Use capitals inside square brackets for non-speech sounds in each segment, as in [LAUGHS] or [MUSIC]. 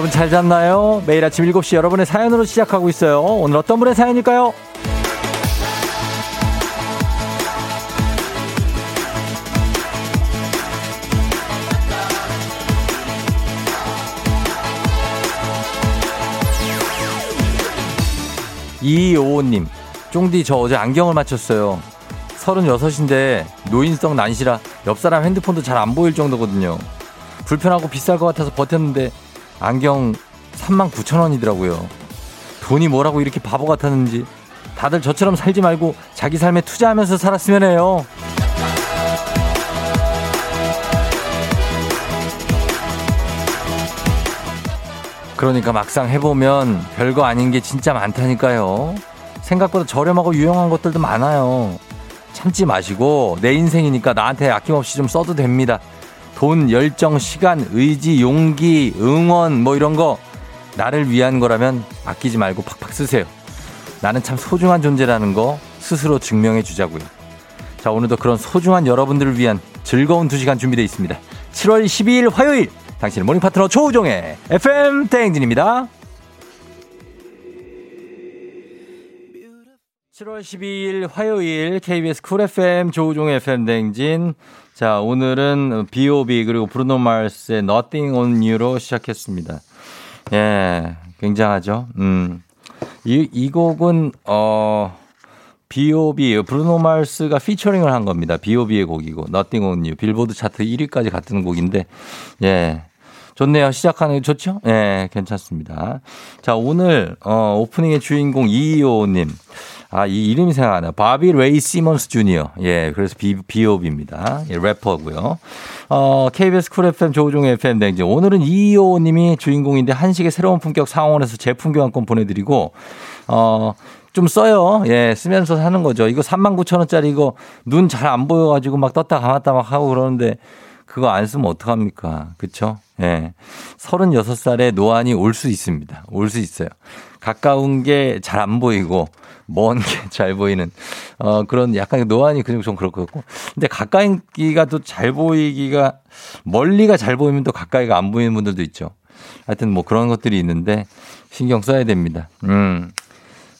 여러분 잘 잤나요? 매일 아침 7시 여러분의 사연으로 시작하고 있어요. 오늘 어떤 분의 사연일까요? 이오오님, 쫑디 저 어제 안경을 맞췄어요. 36인데 노인성 난시라 옆 사람 핸드폰도 잘 안 보일 정도거든요. 불편하고 비쌀 것 같아서 버텼는데 안경 3만 9천 원이더라고요. 돈이 뭐라고 이렇게 바보 같았는지 다들 저처럼 살지 말고 자기 삶에 투자하면서 살았으면 해요. 그러니까 막상 해보면 별거 아닌 게 진짜 많다니까요. 생각보다 저렴하고 유용한 것들도 많아요. 참지 마시고 내 인생이니까 나한테 아낌없이 좀 써도 됩니다. 돈, 열정, 시간, 의지, 용기, 응원 뭐 이런 거 나를 위한 거라면 아끼지 말고 팍팍 쓰세요. 나는 참 소중한 존재라는 거 스스로 증명해 주자고요. 자, 오늘도 그런 소중한 여러분들을 위한 즐거운 두 시간 준비되어 있습니다. 7월 12일 화요일 당신의 morning 파트너 조우종의 FM 대행진입니다. 7월 12일 화요일 KBS 쿨 FM 조우종의 FM 대행진. 자, 오늘은 B.O.B. 그리고 브루노 마스의 Nothing on You로 시작했습니다. 예, 굉장하죠. 음. 이, 이 곡은, 어, B.O.B. 브루노 마스가 피처링을 한 겁니다. B.O.B.의 곡이고, Nothing on You. 빌보드 차트 1위까지 갔던 곡인데, 예. 좋네요. 시작하는 게 좋죠? 예, 괜찮습니다. 자, 오늘, 어, 오프닝의 주인공 이이호님. 아, 이 이름이 생각나요. 바비 레이 시먼스 주니어. 예, 그래서 비, B.o.B입니다. 예, 래퍼고요. 어, KBS 쿨 FM 조우종의 FM 댕진. 오늘은 이이호 님이 주인공인데 한식의 새로운 품격 사옹원에서 제품 교환권 보내드리고, 어, 좀 써요. 예, 쓰면서 사는 거죠. 이거 39,000원짜리 이거 눈 잘 안 보여가지고 막 떴다 감았다 막 하고 그러는데 그거 안 쓰면 어떡합니까? 그쵸? 예. 36살에 노안이 올 수 있습니다. 올 수 있어요. 가까운 게 잘 안 보이고 먼 게 [LAUGHS] 잘 보이는 어 그런 약간 노안이 그냥 좀 그럴 것 같고 근데 가까이가 또 잘 보이기가 멀리가 잘 보이면 또 가까이가 안 보이는 분들도 있죠. 하여튼 뭐 그런 것들이 있는데 신경 써야 됩니다. 음.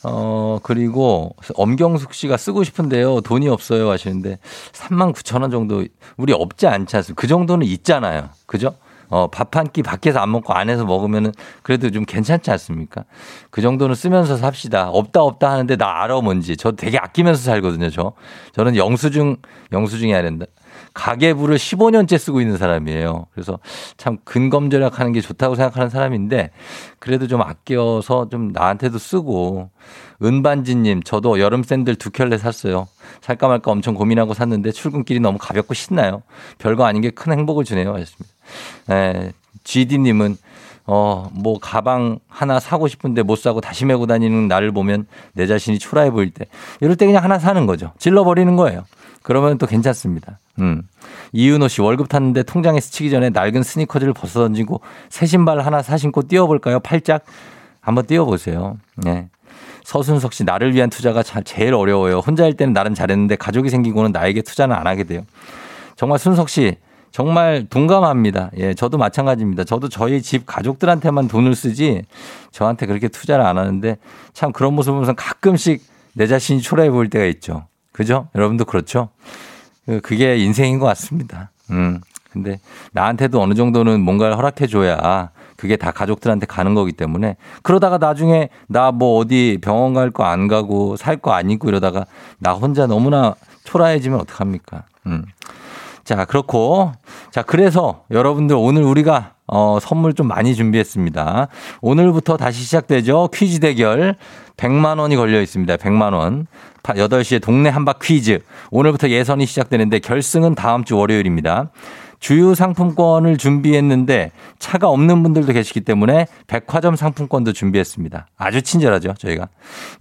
어, 그리고 엄경숙 씨가 쓰고 싶은데요. 돈이 없어요 하시는데 3만 9천 원 정도 우리 없지 않지 않습니까? 그 정도는 있잖아요. 그죠? 어, 밥 한 끼 밖에서 안 먹고 안에서 먹으면은 그래도 좀 괜찮지 않습니까? 그 정도는 쓰면서 삽시다. 없다 없다 하는데 나 알아 뭔지. 저 되게 아끼면서 살거든요, 저. 저는 영수증, 영수증이 아닌다. 가계부를 15년째 쓰고 있는 사람이에요. 그래서 참 근검 절약 하는 게 좋다고 생각하는 사람인데 그래도 좀 아껴서 좀 나한테도 쓰고 은반지님 저도 여름 샌들 두 켤레 샀어요. 살까 말까 엄청 고민하고 샀는데 출근길이 너무 가볍고 신나요. 별거 아닌 게 큰 행복을 주네요. 하셨습니다. 네. GD님은 어, 뭐, 가방 하나 사고 싶은데 못 사고 다시 메고 다니는 나를 보면 내 자신이 초라해 보일 때, 이럴 때 그냥 하나 사는 거죠. 질러버리는 거예요. 그러면 또 괜찮습니다. 음. 이윤호 씨 월급 탔는데 통장에 스치기 전에 낡은 스니커즈를 벗어 던지고 새 신발 하나 사 신고 뛰어볼까요? 팔짝 한번 뛰어보세요. 네. 서순석 씨 나를 위한 투자가 제일 어려워요. 혼자일 때는 나름 잘했는데 가족이 생기고는 나에게 투자는 안 하게 돼요. 정말 순석 씨 정말 동감합니다. 예, 저도 마찬가지입니다. 저도 저희 집 가족들한테만 돈을 쓰지 저한테 그렇게 투자를 안 하는데 참 그런 모습을 보면서 가끔씩 내 자신이 초라해 보일 때가 있죠. 그죠? 여러분도 그렇죠? 그, 그게 인생인 것 같습니다. 음. 근데 나한테도 어느 정도는 뭔가를 허락해 줘야 그게 다 가족들한테 가는 거기 때문에 그러다가 나중에 나 뭐 어디 병원 갈 거 안 가고 살 거 안 입고 이러다가 나 혼자 너무나 초라해지면 어떡합니까? 음. 자, 그렇고. 자, 그래서 여러분들 오늘 우리가 어, 선물 좀 많이 준비했습니다. 오늘부터 다시 시작되죠. 퀴즈 대결. 100만 원이 걸려 있습니다. 100만 원. 8시에 동네 한바 퀴즈. 오늘부터 예선이 시작되는데 결승은 다음 주 월요일입니다. 주유 상품권을 준비했는데 차가 없는 분들도 계시기 때문에 백화점 상품권도 준비했습니다. 아주 친절하죠, 저희가.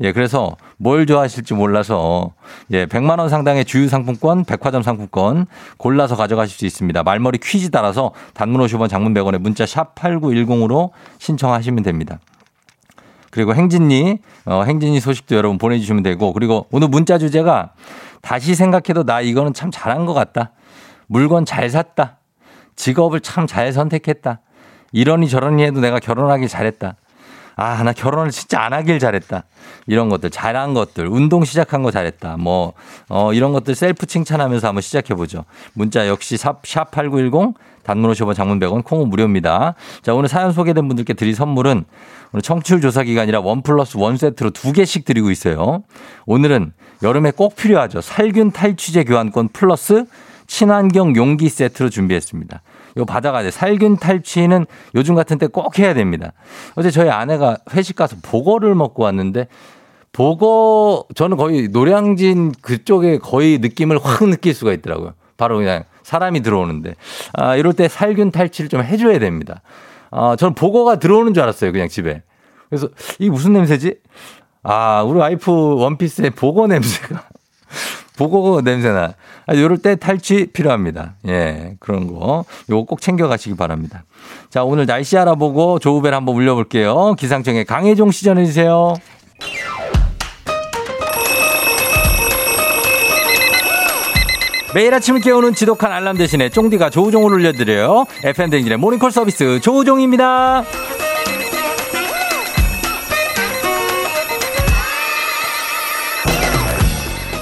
예, 그래서 뭘 좋아하실지 몰라서 예, 100만 원 상당의 주유 상품권, 백화점 상품권 골라서 가져가실 수 있습니다. 말머리 퀴즈 따라서 단문 50원 장문 100원에 문자 샵 8910으로 신청하시면 됩니다. 그리고 행진이, 어, 행진이 소식도 여러분 보내주시면 되고, 그리고 오늘 문자 주제가 다시 생각해도 나 이거는 참 잘한 것 같다. 물건 잘 샀다. 직업을 참 잘 선택했다. 이러니 저러니 해도 내가 결혼하길 잘했다. 아, 나 결혼을 진짜 안 하길 잘했다. 이런 것들, 잘한 것들, 운동 시작한 거 잘했다. 뭐, 어, 이런 것들 셀프 칭찬하면서 한번 시작해보죠. 문자 역시 샵, 샵8910, 단문 50원, 장문 100원, 콩은 무료입니다. 자, 오늘 사연 소개된 분들께 드릴 선물은 오늘 청취율 조사 기간이라 one plus one 세트로 두 개씩 드리고 있어요. 오늘은 여름에 꼭 필요하죠. 살균 탈취제 교환권 플러스 친환경 용기 세트로 준비했습니다. 이거 받아가야 돼. 살균 탈취는 요즘 같은 때 꼭 해야 됩니다. 어제 저희 아내가 회식 가서 보거를 먹고 왔는데 보거 저는 거의 노량진 그쪽에 거의 느낌을 확 느낄 수가 있더라고요. 바로 그냥 사람이 들어오는데 아 이럴 때 살균 탈취를 좀 해줘야 됩니다. 아 저는 보거가 들어오는 줄 알았어요. 그냥 집에. 그래서 이게 무슨 냄새지? 아 우리 와이프 원피스에 보거 냄새가 보고 냄새나. 아, 요럴 때 탈취 필요합니다. 예, 그런 거. 요거 꼭 챙겨가시기 바랍니다. 자, 오늘 날씨 알아보고 조우벨 한번 울려볼게요. 기상청에 강혜종 시 전해주세요. 매일 아침을 깨우는 지독한 알람 대신에 쫑디가 조우종을 울려드려요. FM댕진의 모닝콜 서비스 조우종입니다.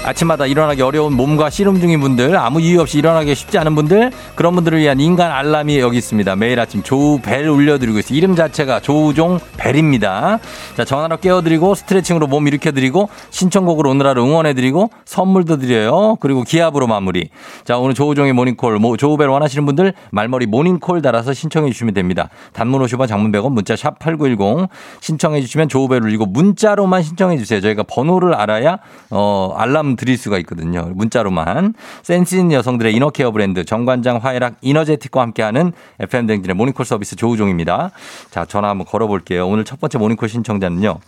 아침마다 일어나기 어려운 몸과 씨름 중인 분들, 아무 이유 없이 일어나기 쉽지 않은 분들, 그런 분들을 위한 인간 알람이 여기 있습니다. 매일 아침 조우벨 울려드리고 있어요. 이름 자체가 조우종 벨입니다. 자, 전화로 깨워드리고, 스트레칭으로 몸 일으켜드리고, 신청곡으로 오늘 하루 응원해드리고, 선물도 드려요. 그리고 기합으로 마무리. 자, 오늘 조우종의 모닝콜, 뭐, 조우벨 원하시는 분들, 말머리 모닝콜 달아서 신청해 주시면 됩니다. 단문 50원, 장문 100원, 문자 샵 8910 신청해 주시면 조우벨 울리고, 문자로만 신청해 주세요. 저희가 번호를 알아야, 어, 알람 드릴 수가 있거든요. 문자로만. 센스 있는 여성들의 inner care 브랜드 정관장 화해락 이너제틱과 함께하는 FM댕진의 모닝콜 서비스 조우종입니다. 자, 전화 한번 걸어볼게요. 오늘 첫 번째 모닝콜 신청자는요.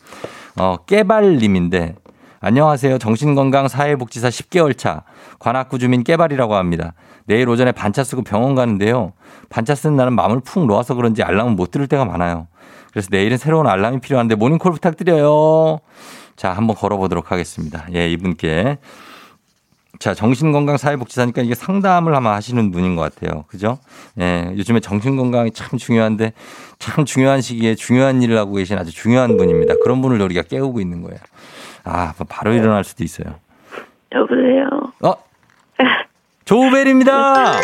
어, 깨발님인데 안녕하세요. 정신건강 사회복지사 10개월 차 관악구 주민 깨발이라고 합니다. 내일 오전에 반차 쓰고 병원 가는데요. 반차 쓰는 날은 마음을 푹 놓아서 그런지 알람을 못 들을 때가 많아요. 그래서 내일은 새로운 알람이 필요한데 모닝콜 부탁드려요. 자, 한번 걸어보도록 하겠습니다. 예, 이분께. 자, 정신건강사회복지사니까 이게 상담을 아마 하시는 분인 것 같아요. 그죠? 예, 요즘에 정신건강이 참 중요한데 참 중요한 시기에 중요한 일을 하고 계신 아주 중요한 분입니다. 그런 분을 우리가 깨우고 있는 거예요. 아, 바로 일어날 수도 있어요. 여보세요? 어? 조우벨입니다! 와.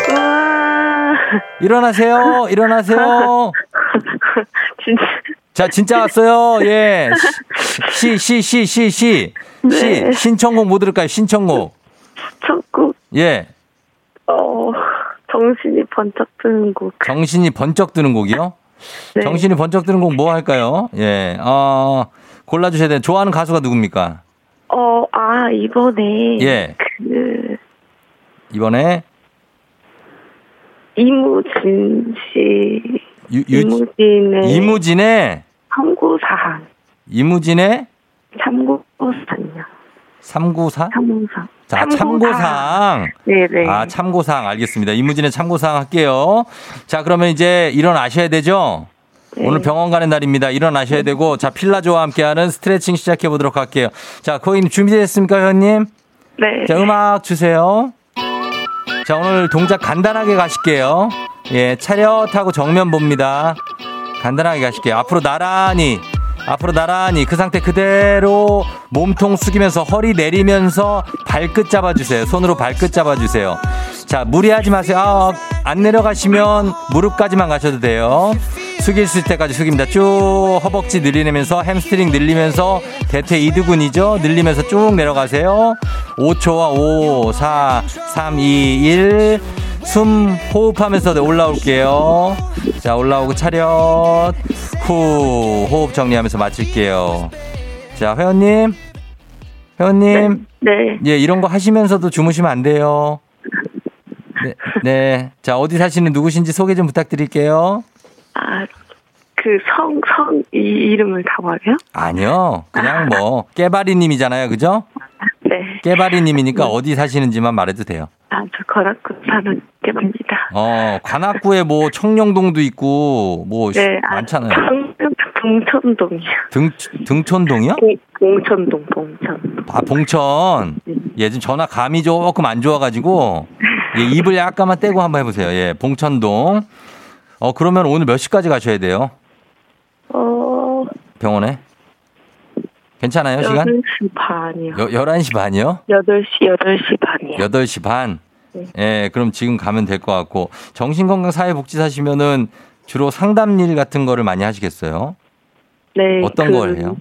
일어나세요! 일어나세요! [LAUGHS] 진짜. 자, 진짜 왔어요. 예. 시, 시, 시, 시, 시. 시. 네. 신청곡 뭐 들을까요? 신청곡. 첫곡, 예. 어, 정신이 번쩍 드는 곡. 정신이 번쩍 드는 곡이요? 네. 정신이 번쩍 드는 곡 뭐 할까요? 예. 어, 골라주셔야 돼요. 좋아하는 가수가 누굽니까? 어, 아, 이번에. 예. 그, 이번에 이무진 씨. 유, 유, 이무진의. 이무진의 참고사항. 이무진의 참고사항이요. 394? 참고사항. 자, 참고사항. 네네. 아, 참고사항 알겠습니다. 이무진의 참고사항 할게요. 자, 그러면 이제 일어나셔야 되죠? 네. 오늘 병원 가는 날입니다. 일어나셔야 되고, 자, 필라조와 함께하는 스트레칭 시작해 보도록 할게요. 자, 거기 준비됐습니까, 회원님? 네. 자, 음악 주세요. 자, 오늘 동작 간단하게 가실게요. 예, 차렷하고 정면 봅니다. 간단하게 가실게요. 앞으로 나란히, 앞으로 나란히 그 상태 그대로 몸통 숙이면서 허리 내리면서 발끝 잡아주세요. 손으로 발끝 잡아주세요. 자, 무리하지 마세요. 아, 안 내려가시면 무릎까지만 가셔도 돼요. 숙일 수 있을 때까지 숙입니다. 쭉 허벅지 늘리면서 햄스트링 늘리면서 대퇴 이두근이죠. 늘리면서 쭉 내려가세요. 5초와 5, 4, 3, 2, 1. 숨 호흡하면서 올라올게요. 자, 올라오고 차렷. 후, 호흡 정리하면서 마칠게요. 자, 회원님. 회원님. 네. 예, 이런 거 하시면서도 주무시면 안 돼요. 네, 네. 자, 어디 사시는 누구신지 소개 좀 부탁드릴게요. 아, 그 성, 성, 이 이름을 다 말해요? 아니요. 그냥 뭐, 깨바리 님이잖아요. 그죠? 네. 깨바리 님이니까 어디 사시는지만 말해도 돼요. 아, 저 거락구 사는 개입니다 어, 관악구에 뭐, 청룡동도 있고, 뭐, 네, 아, 많잖아요. 방- 봉천동이요. 등, 등촌동이요? 봉- 봉천동, 봉천. 아, 봉천. 예, 지금 전화 감이 조금 안 좋아가지고, 예, 입을 약간만 떼고 한번 해보세요. 예, 봉천동. 어, 그러면 오늘 몇 시까지 가셔야 돼요? 어, 병원에? 괜찮아요, 시간? 8시 반이요. 여, 11시 반이요? 8시, 8시 반이요. 8시 반? 네. 예, 그럼 지금 가면 될 것 같고. 정신건강사회복지사시면은 주로 상담 일 같은 거를 많이 하시겠어요? 네. 어떤 그 걸 해요?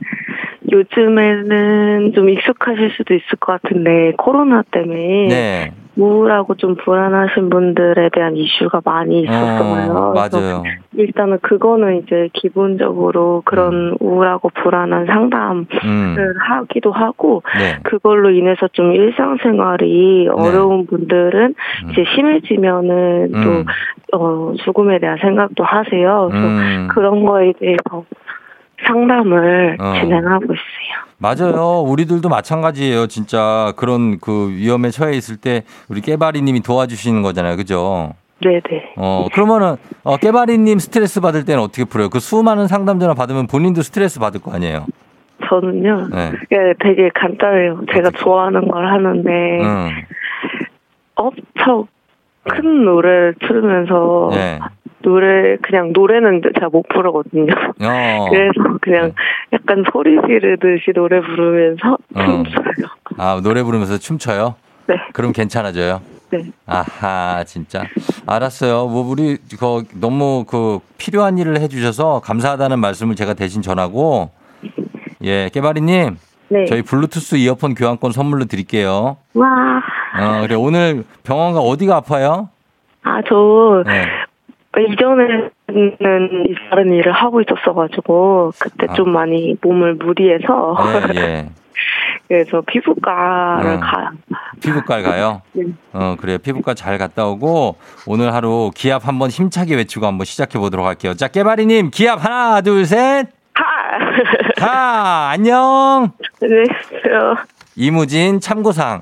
요즘에는 좀 익숙하실 수도 있을 것 같은데, 코로나 때문에 네. 우울하고 좀 불안하신 분들에 대한 이슈가 많이 있었어요. 어, 그래서 맞아요. 일단은 그거는 이제 기본적으로 그런 우울하고 불안한 상담을 음. 하기도 하고, 네. 그걸로 인해서 좀 일상생활이 어려운 분들은 음. 이제 심해지면은 음. 또, 어, 죽음에 대한 생각도 하세요. 그래서 음. 그런 거에 대해서 상담을 어. 진행하고 있어요. 맞아요. 우리들도 마찬가지예요. 진짜 그런 그 위험에 처해 있을 때 우리 깨바리님이 도와주시는 거잖아요. 그죠? 네네. 어, 그러면은, 어, 깨바리님 스트레스 받을 때는 어떻게 풀어요? 그 수많은 상담 전화 받으면 본인도 스트레스 받을 거 아니에요? 저는요, 네. 예, 되게 간단해요. 제가 좋아하는 걸 하는데, 응. 엄청 큰 노래를 틀으면서, 네. 노래, 그냥 노래는 잘 못 부르거든요. 어. [LAUGHS] 그래서 그냥 약간 소리 지르듯이 노래 부르면서 어. 춤춰요. 아, 노래 부르면서 춤춰요? 네, 그럼 괜찮아져요? 네. 아하, 진짜. 알았어요. 뭐, 우리, 그, 너무 그, 필요한 일을 해주셔서 감사하다는 말씀을 제가 대신 전하고, 예, 깨바리님, 네. 저희 블루투스 이어폰 교환권 선물로 드릴게요. 와, 어, 그래. 오늘 병원 가 어디가 아파요? 아, 저, 네. 이전에는 다른 일을 하고 있었어가지고, 그때 아. 좀 많이 몸을 무리해서, 예, 예. [LAUGHS] 그래서 피부과를 어. 가요. 피부과 가요? 네. 어, 그래요. 피부과 잘 갔다 오고, 오늘 하루 기합 한번 힘차게 외치고 한번 시작해 보도록 할게요. 자, 깨바리님, 기합 하나, 둘, 셋. 하! 자, 안녕. [LAUGHS] 네, 저, 이무진 참고사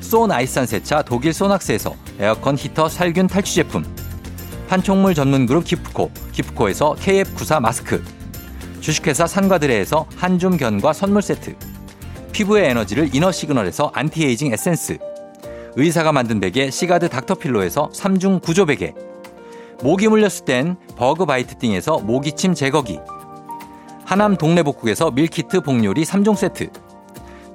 소 나이산 세차 독일 소낙스에서 에어컨 히터 살균 탈취 제품. 판촉물 전문 그룹 기프코. 기프코에서 KF94 마스크. 주식회사 산과들에에서 한줌 견과 선물 세트. 피부의 에너지를 이너 시그널에서 안티에이징 에센스. 의사가 만든 베개 시가드 닥터필로에서 3중 구조 베개. 모기 물렸을 땐 버그 바이트 띵에서 모기침 제거기. 하남 동래복국에서 밀키트 복요리 3종 세트.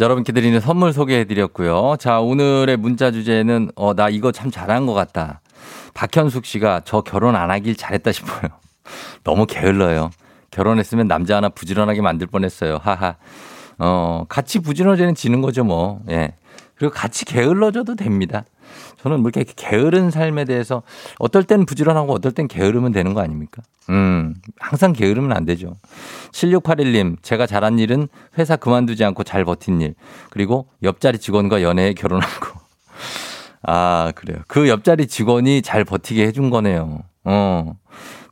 여러분께 드리는 선물 소개해 드렸고요. 자, 오늘의 문자 주제는 어, 나 이거 참 잘한 것 같다. 박현숙 씨가 저 결혼 안 하길 잘했다 싶어요. [LAUGHS] 너무 게을러요. 결혼했으면 남자 하나 부지런하게 만들 뻔했어요. 하하. 어, 같이 부지런해지는 지는 거죠, 뭐. 예. 그리고 같이 게을러져도 됩니다. 저는 뭐 이렇게 게으른 삶에 대해서 어떨 땐 부지런하고 어떨 땐 게으르면 되는 거 아닙니까? 음, 항상 게으르면 안 되죠. 7681님, 제가 잘한 일은 회사 그만두지 않고 잘 버틴 일. 그리고 옆자리 직원과 연애에 결혼한 거. 아, 그래요. 그 옆자리 직원이 잘 버티게 해준 거네요. 어.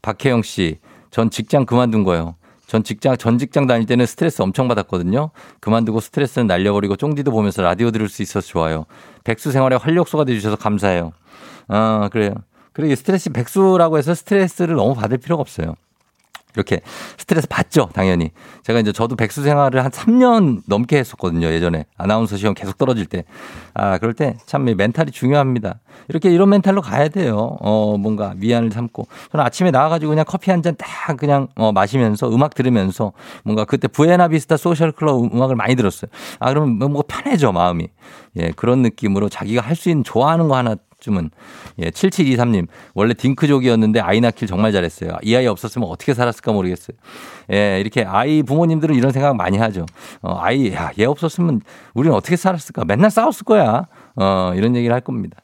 박혜영 씨, 전 직장 그만둔 거예요. 전 직장, 전 직장 다닐 때는 스트레스 엄청 받았거든요. 그만두고 스트레스는 날려버리고 쫑디도 보면서 라디오 들을 수 있어서 좋아요. 백수 생활에 활력소가 돼주셔서 감사해요. 아, 그래요. 그리고 스트레스 백수라고 해서 스트레스를 너무 받을 필요가 없어요. 이렇게 스트레스 받죠, 당연히. 제가 이제 저도 백수 생활을 한 3년 넘게 했었거든요, 예전에. 아나운서 시험 계속 떨어질 때. 아, 그럴 때 참 멘탈이 중요합니다. 이렇게 이런 멘탈로 가야 돼요. 어, 뭔가 위안을 삼고. 저는 아침에 나와가지고 그냥 커피 한 잔 딱 그냥 어, 마시면서 음악 들으면서 뭔가 그때 부에나비스타 소셜 클럽 음악을 많이 들었어요. 아, 그러면 뭔가 편해져, 마음이. 예, 그런 느낌으로 자기가 할 수 있는 좋아하는 거 하나 쯤은. 예, 7723님. 원래 딩크족이었는데 아이 낳길 정말 잘했어요. 이 아이 없었으면 어떻게 살았을까 모르겠어요. 예, 이렇게 아이 부모님들은 이런 생각 많이 하죠. 어, 아이, 야, 얘 없었으면 우리는 어떻게 살았을까? 맨날 싸웠을 거야. 어, 이런 얘기를 할 겁니다.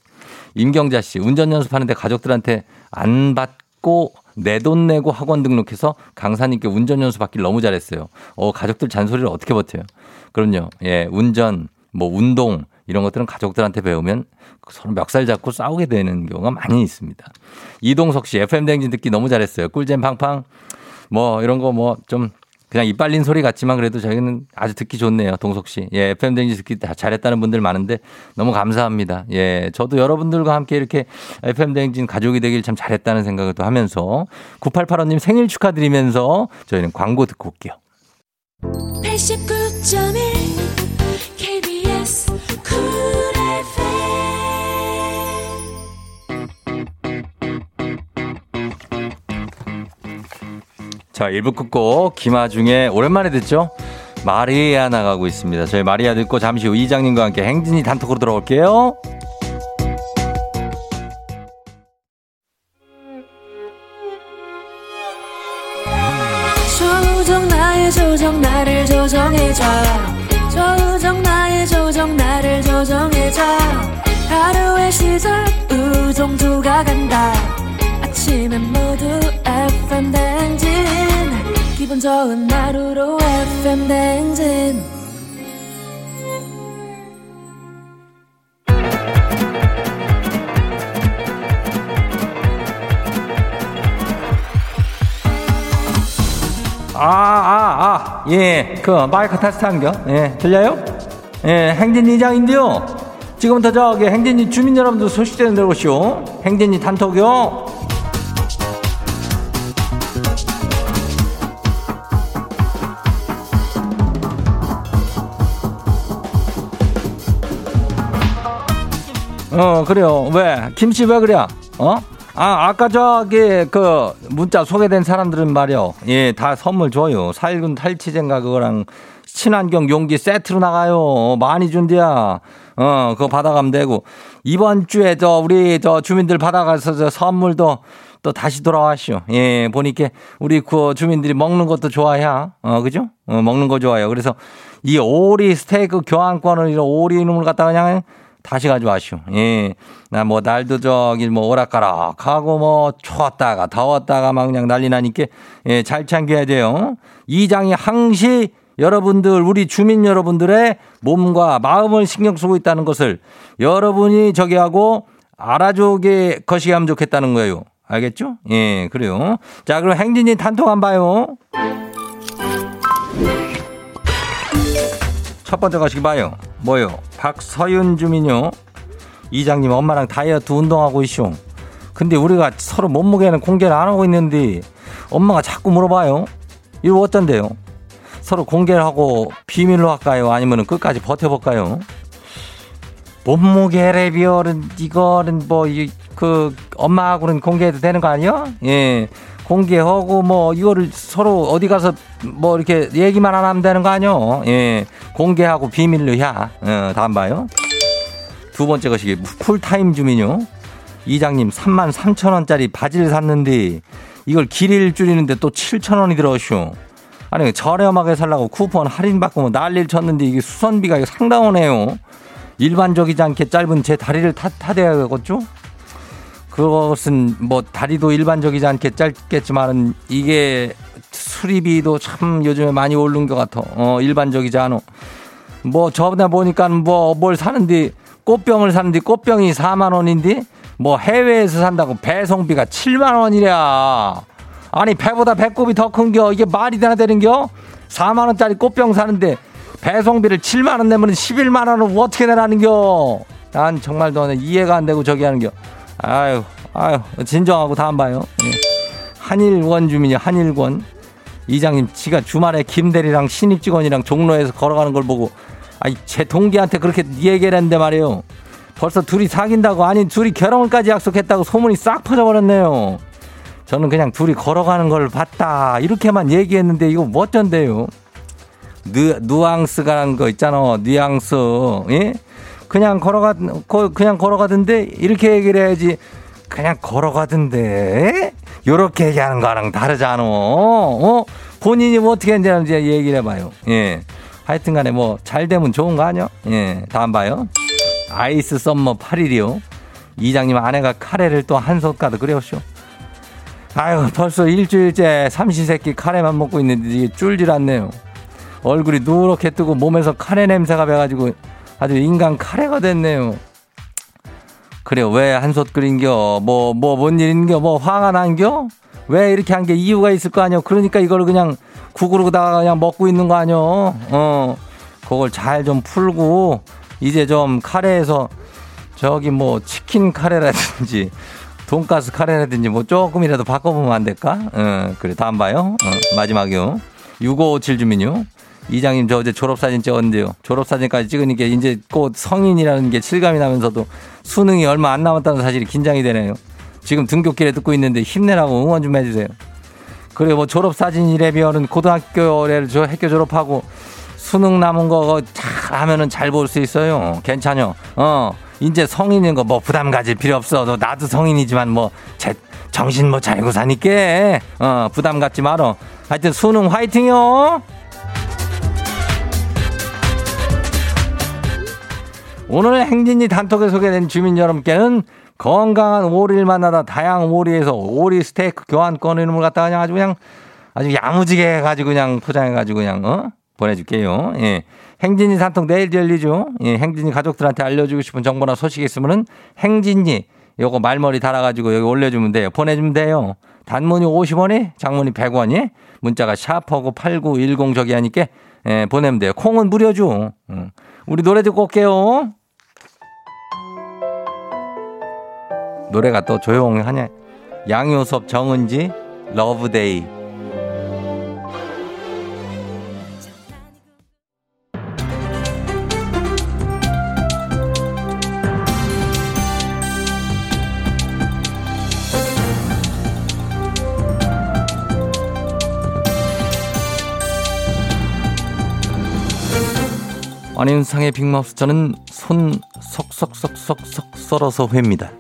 임경자 씨, 운전 연습하는데 가족들한테 안 받고 내돈 내고 학원 등록해서 강사님께 운전 연수 받길 너무 잘했어요. 어, 가족들 잔소리를 어떻게 버텨요? 그럼요. 예, 운전, 뭐 운동 이런 것들은 가족들한테 배우면 서로 멱살 잡고 싸우게 되는 경우가 많이 있습니다. 이동석 씨 FM 댕진 듣기 너무 잘했어요. 꿀잼 팡팡 뭐 이런 거 뭐 좀 그냥 입 빨린 소리 같지만 그래도 저희는 아주 듣기 좋네요. 동석 씨. 예, FM 댕진 듣기 다 잘했다는 분들 많은데 너무 감사합니다. 예, 저도 여러분들과 함께 이렇게 FM 댕진 가족이 되길 참 잘했다는 생각을 또 하면서 9885님 생일 축하드리면서 저희는 광고 듣고 올게요. 89.1 자, 1부 끝곡 김아중의 오랜만에 듣죠? 마리아 나가고 있습니다. 저희 마리아 듣고 잠시 후 이장님과 함께 행진이 단톡으로 돌아올게요. 조정 나의 조정 나를 조정해줘 조정 나의 조정 나를 조정해줘 하루의 시절 우정조가 간다 아침엔 모두 FM 댕진 기분 좋은 하루로 FM 댕진 아, 아, 아, 예, 그, 마이크 테스트 한 겨? 예, 들려요? 예, 행진 이장인데요. 지금부터 저기 행진이 주민 여러분들 소식되는 대로 오시오. 행진이 단톡이요. 어, 그래요. 왜? 김씨 왜 그래? 어? 아, 아까 저기 그 문자 소개된 사람들은 말이요. 예, 다 선물 줘요. 살균 탈취제인가 그거랑 친환경 용기 세트로 나가요. 많이 준대야. 어, 그거 받아가면 되고. 이번 주에 저 우리 저 주민들 받아가서 저 선물도 또 다시 돌아왔쇼. 예, 보니까 우리 그 주민들이 먹는 것도 좋아해. 어, 그죠? 어, 먹는 거 좋아요. 그래서 이 오리 스테이크 교환권을 이런 오리 이름을 갖다가 그냥 다시 가져와시오. 예. 나 뭐 날도 저기 뭐 오락가락 하고 뭐 추웠다가 더웠다가 막 그냥 난리 나니까 예, 잘 챙겨야 돼요. 이 장이 항시 여러분들 우리 주민 여러분들의 몸과 마음을 신경 쓰고 있다는 것을 여러분이 저기 하고 알아주게 것이 하면 좋겠다는 거예요. 알겠죠? 예, 그래요. 자, 그럼 행진이 단톡 한 봐요. 첫 번째 가시기 봐요. 뭐요? 박서윤 주민요. 이장님 엄마랑 다이어트 운동하고 있쇼. 근데 우리가 서로 몸무게는 공개를 안 하고 있는데 엄마가 자꾸 물어봐요. 이거 어쩐데요? 서로 공개를 하고 비밀로 할까요? 아니면 끝까지 버텨볼까요? 몸무게 레비얼은 이거는 뭐 그 엄마하고는 공개해도 되는 거 아니야? 예. 공개하고 뭐 이거를 서로 어디 가서 뭐 이렇게 얘기만 안 하면 되는 거 아니요? 예. 공개하고 비밀로 야. 어, 다음 봐요. 두 번째 것이 풀타임 주민요. 이장님 3만 3천 원짜리 바지를 샀는데 이걸 길이를 줄이는데 또 7천 원이 들어오쇼. 아니 저렴하게 살라고 쿠폰 할인 받고 뭐 난리를 쳤는데 이게 수선비가 상당하네요. 일반적이지 않게 짧은 제 다리를 타, 타대야겠죠? 그것은 뭐 다리도 일반적이지 않게 짧겠지만은 이게 수리비도 참 요즘에 많이 오른 것 같아. 어, 일반적이지 않아. 뭐 저번에 보니까 뭐 뭘 사는데 꽃병을 사는데 꽃병이 4만 원인데 뭐 해외에서 산다고 배송비가 7만 원이랴. 아니 배보다 배꼽이 더 큰겨 이게 말이 되나 되는겨? 4만 원짜리 꽃병 사는데 배송비를 7만 원 내면 11만 원을 어떻게 내라는겨? 난 정말 너는 이해가 안 되고 저기 하는겨. 아유 아유, 진정하고 다음 봐요. 예. 한일권 주민이 한일권. 이장님, 지가 주말에 김대리랑 신입 직원이랑 종로에서 걸어가는 걸 보고, 아니, 제 동기한테 그렇게 얘기를 했는데 말이에요. 벌써 둘이 사귄다고, 아니, 둘이 결혼까지 약속했다고 소문이 싹 퍼져버렸네요. 저는 그냥 둘이 걸어가는 걸 봤다. 이렇게만 얘기했는데, 이거 뭐 어쩐데요? 누, 누앙스가란 거 있잖아. 뉘앙스. 예? 그냥 걸어가, 그냥 걸어가던데, 이렇게 얘기를 해야지. 그냥 걸어가던데. 요렇게 얘기하는 거랑 다르잖아. 어? 본인이 뭐 어떻게 했는지 얘기를 해봐요. 예. 하여튼 간에 뭐 잘 되면 좋은 거 아니야? 예. 다음 봐요. 아이스 썸머 8일이요. 이장님 아내가 카레를 또 한 솥 가득 끓였어요. 아유, 벌써 일주일째 삼시세끼 카레만 먹고 있는데 이게 줄질 않네요. 얼굴이 누렇게 뜨고 몸에서 카레 냄새가 배가지고 아주 인간 카레가 됐네요. 그래요. 왜 한솥 끓인겨? 뭐, 뭐, 뭔 일인겨? 뭐, 화가 난겨? 왜 이렇게 한 게 이유가 있을 거 아니요? 그러니까 이걸 그냥 국으로다가 그냥 먹고 있는 거 아니요? 어, 그걸 잘 좀 풀고, 이제 좀 카레에서 저기 뭐 치킨 카레라든지 돈가스 카레라든지 뭐 조금이라도 바꿔보면 안 될까? 어, 그래. 다음 봐요. 어, 마지막이요. 6557 주민요. 이장님 저 어제 졸업사진 찍었는데요. 졸업사진까지 찍으니까 이제 곧 성인이라는 게 실감이 나면서도 수능이 얼마 안 남았다는 사실이 긴장이 되네요. 지금 등굣길에 듣고 있는데 힘내라고 응원 좀 해주세요. 그리고 뭐 졸업사진이래면은 고등학교를 저 학교 졸업하고 수능 남은 거 잘 하면은 잘 볼 수 있어요. 괜찮요. 어, 이제 성인인 거 뭐 부담 가질 필요 없어. 너 나도 성인이지만 뭐 제, 정신 뭐 잘고 사니까 어, 부담 갖지 말어. 하여튼 수능 화이팅요. 오늘 행진이 단톡에 소개된 주민 여러분께는 건강한 오리를 만나다 다양한 오리에서 오리 스테이크 교환권 이름을 갖다가 그냥 아주 그냥 아주 야무지게 해가지고 그냥 포장해가지고 그냥 어 보내줄게요. 예. 행진이 단톡 내일 열리죠. 예. 행진이 가족들한테 알려주고 싶은 정보나 소식이 있으면은 행진이 요거 말머리 달아가지고 여기 올려주면 돼요. 보내주면 돼요. 단문이 50원이, 장문이 100원이, 문자가 샤퍼고 8910 저기 하니까 예, 보내면 돼요. 콩은. 음. 우리 노래 듣고 올게요. 노래가 또 조용하냐. 양효섭 정은지 러브데이. 안윤상의 빅마우스 저는 손 석석석석석 썰어서 회입니다.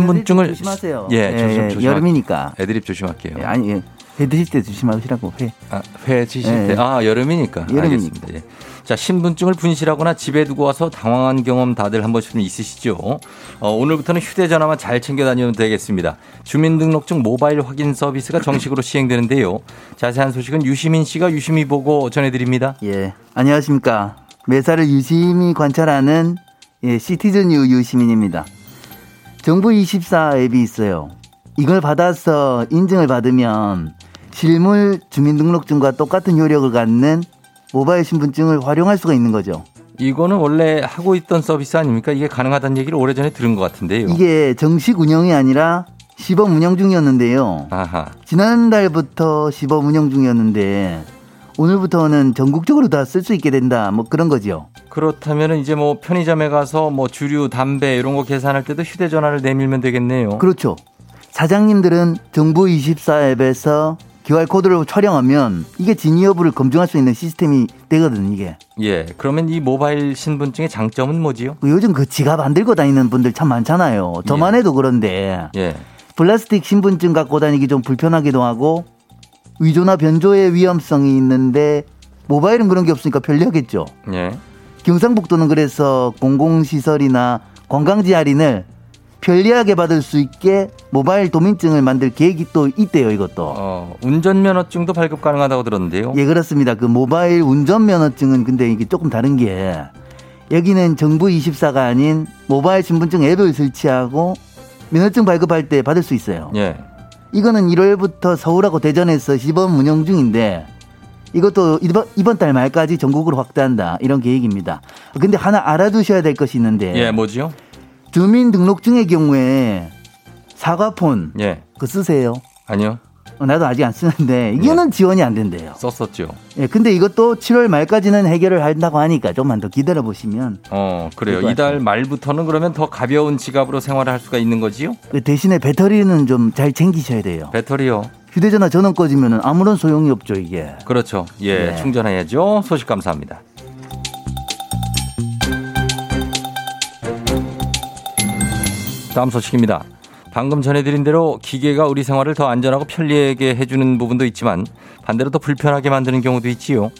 신분증을 조심하세요. 예, 조심, 예, 조심. 여름이니까. 애드립 조심할게요. 예, 아니 예. 회 드실 때 조심하시라고 회. 아, 회 드실 예, 때. 예. 아, 여름이니까. 여름이니까. 알겠습니다. 예. 자, 신분증을 분실하거나 집에 두고 와서 당황한 경험 다들 한 번씩은 있으시죠? 어, 오늘부터는 휴대전화만 잘 챙겨 다니면 되겠습니다. 주민등록증 모바일 확인 서비스가 정식으로 시행되는데요. 자세한 소식은 유시민 씨가 유심히 보고 전해드립니다. 예. 안녕하십니까. 매사를 유심히 관찰하는 예, 시티즌 유 유시민입니다. 정부 24 앱이 있어요. 이걸 받아서 인증을 받으면 실물 주민등록증과 똑같은 효력을 갖는 모바일 신분증을 활용할 수가 있는 거죠. 이거는 원래 하고 있던 서비스 아닙니까? 이게 가능하다는 얘기를 오래전에 들은 것 같은데요. 이게 정식 운영이 아니라 시범 운영 중이었는데요. 아하. 지난달부터 시범 운영 중이었는데 오늘부터는 전국적으로 다 쓸 수 있게 된다. 뭐 그런 거죠. 그렇다면 이제 뭐 편의점에 가서 뭐 주류, 담배 이런 거 계산할 때도 휴대전화를 내밀면 되겠네요. 그렇죠. 사장님들은 정부 24 앱에서 QR코드를 촬영하면 이게 진위 여부를 검증할 수 있는 시스템이 되거든, 이게. 예. 그러면 이 모바일 신분증의 장점은 뭐지요? 그 요즘 그 지갑 안 들고 다니는 분들 참 많잖아요. 저만 해도 그런데 예. 플라스틱 신분증 갖고 다니기 좀 불편하기도 하고 위조나 변조의 위험성이 있는데 모바일은 그런 게 없으니까 편리하겠죠. 예. 경상북도는 그래서 공공시설이나 관광지 할인을 편리하게 받을 수 있게 모바일 도민증을 만들 계획이 또 있대요, 이것도. 어, 운전면허증도 발급 가능하다고 들었는데요. 예, 그렇습니다. 그 모바일 운전면허증은 근데 이게 조금 다른 게 여기는 정부 24가 아닌 모바일 신분증 앱을 설치하고 면허증 발급할 때 받을 수 있어요. 예. 이거는 1월부터 서울하고 대전에서 시범 운영 중인데 이것도 이번, 이번 달 말까지 전국으로 확대한다. 이런 계획입니다. 근데 하나 알아두셔야 될 것이 있는데 예, 뭐지요? 주민등록증의 경우에 사과폰 예. 그 쓰세요? 아니요. 어, 나도 아직 안 쓰는데 이거는 지원이 안 된대요. 썼었죠. 예, 근데 이것도 7월 말까지는 해결을 한다고 하니까 좀만 더 기다려 보시면 어, 그래요. 이달. 말부터는 그러면 더 가벼운 지갑으로 생활을 할 수가 있는 거지요? 그 대신에 배터리는 좀 잘 챙기셔야 돼요. 배터리요. 휴대전화 전원 꺼지면 아무런 소용이 없죠 이게. 그렇죠. 예, 네. 충전해야죠. 소식 감사합니다. 다음 소식입니다. 방금 전해드린 대로 기계가 우리 생활을 더 안전하고 편리하게 해주는 부분도 있지만 반대로 더 불편하게 만드는 경우도 있지요.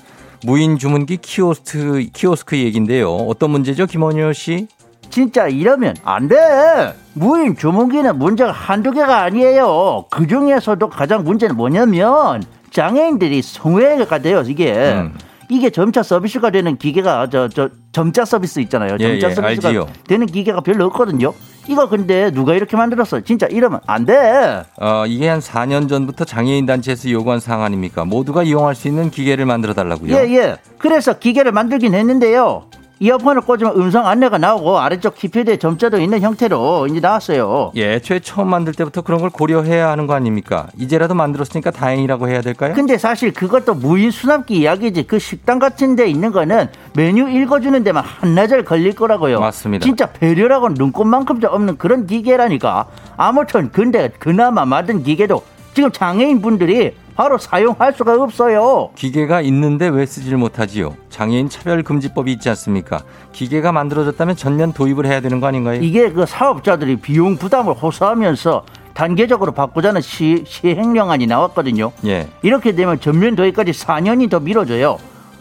무인 주문기 키오스크, 키오스크 얘기인데요. 어떤 문제죠, 김원효 씨? 진짜 이러면 안 돼. 무인 주문기는 문제가 한두 개가 아니에요. 그 중에서도 가장 문제는 뭐냐면 장애인들이 성회가 돼요. 이게 음. 이게 점차 서비스가 되는 기계가 저 저 점자 서비스 있잖아요. 예, 점자 예, 서비스가 알지요. 되는 기계가 별로 없거든요. 이거 근데 누가 이렇게 만들었어? 진짜 이러면 안 돼. 어, 이게 한 4년 전부터 장애인 단체에서 요구한 사항 아닙니까? 모두가 이용할 수 있는 기계를 만들어 달라고요. 예, 예. 그래서 기계를 만들긴 했는데요. 이어폰을 꽂으면 음성 안내가 나오고 아래쪽 키패드에 점자도 있는 형태로 이제 나왔어요. 예, 애초에 처음 만들 때부터 그런 걸 고려해야 하는 거 아닙니까? 이제라도 만들었으니까 다행이라고 해야 될까요? 근데 사실 그것도 무인 수납기 이야기지. 그 식당 같은 데 있는 거는 메뉴 읽어주는 데만 한나절 걸릴 거라고요. 맞습니다. 진짜 배려라고 눈꽃만큼 도 없는 그런 기계라니까. 아무튼 근데 그나마 만든 기계도 지금 장애인 분들이 바로 사용할 수가 없어요. 기계가 있는데 왜 쓰지를 못하지요? 장애인 차별 금지법이 있지 않습니까? 기계가 만들어졌다면 전면 도입을 해야 되는 거 아닌가요? 이게 그 사업자들이 비용 부담을 호소하면서 단계적으로 바꾸자는 시, 시행령안이 나왔거든요. 예. 이렇게 되면 전면 도입까지 4년이 더 미뤄져요.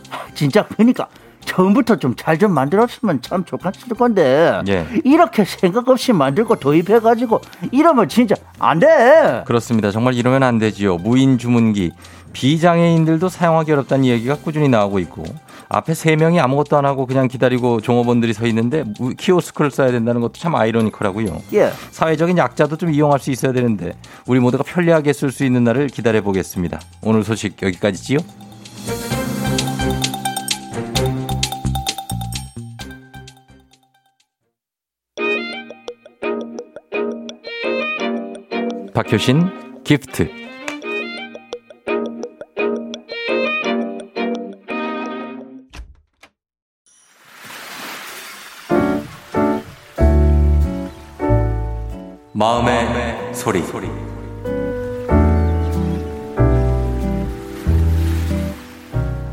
하, 진짜 그러니까 처음부터 좀잘좀 만들었으면 참 좋았을 건데 예. 이렇게 생각 없이 만들고 도입해가지고 이러면 진짜 안 돼. 그렇습니다. 정말 이러면 안 되지요. 무인 주문기. 비장애인들도 사용하기 어렵다는 얘기가 꾸준히 나오고 있고 앞에 세 명이 아무것도 안 하고 그냥 기다리고 종업원들이 서 있는데 무- 키오스크를 써야 된다는 것도 참 아이러니컬하고요. 예. 사회적인 약자도 좀 이용할 수 있어야 되는데 우리 모두가 편리하게 쓸 수 있는 날을 기다려 보겠습니다. 오늘 소식 여기까지지요. 박효신 기프트 마음의 소리.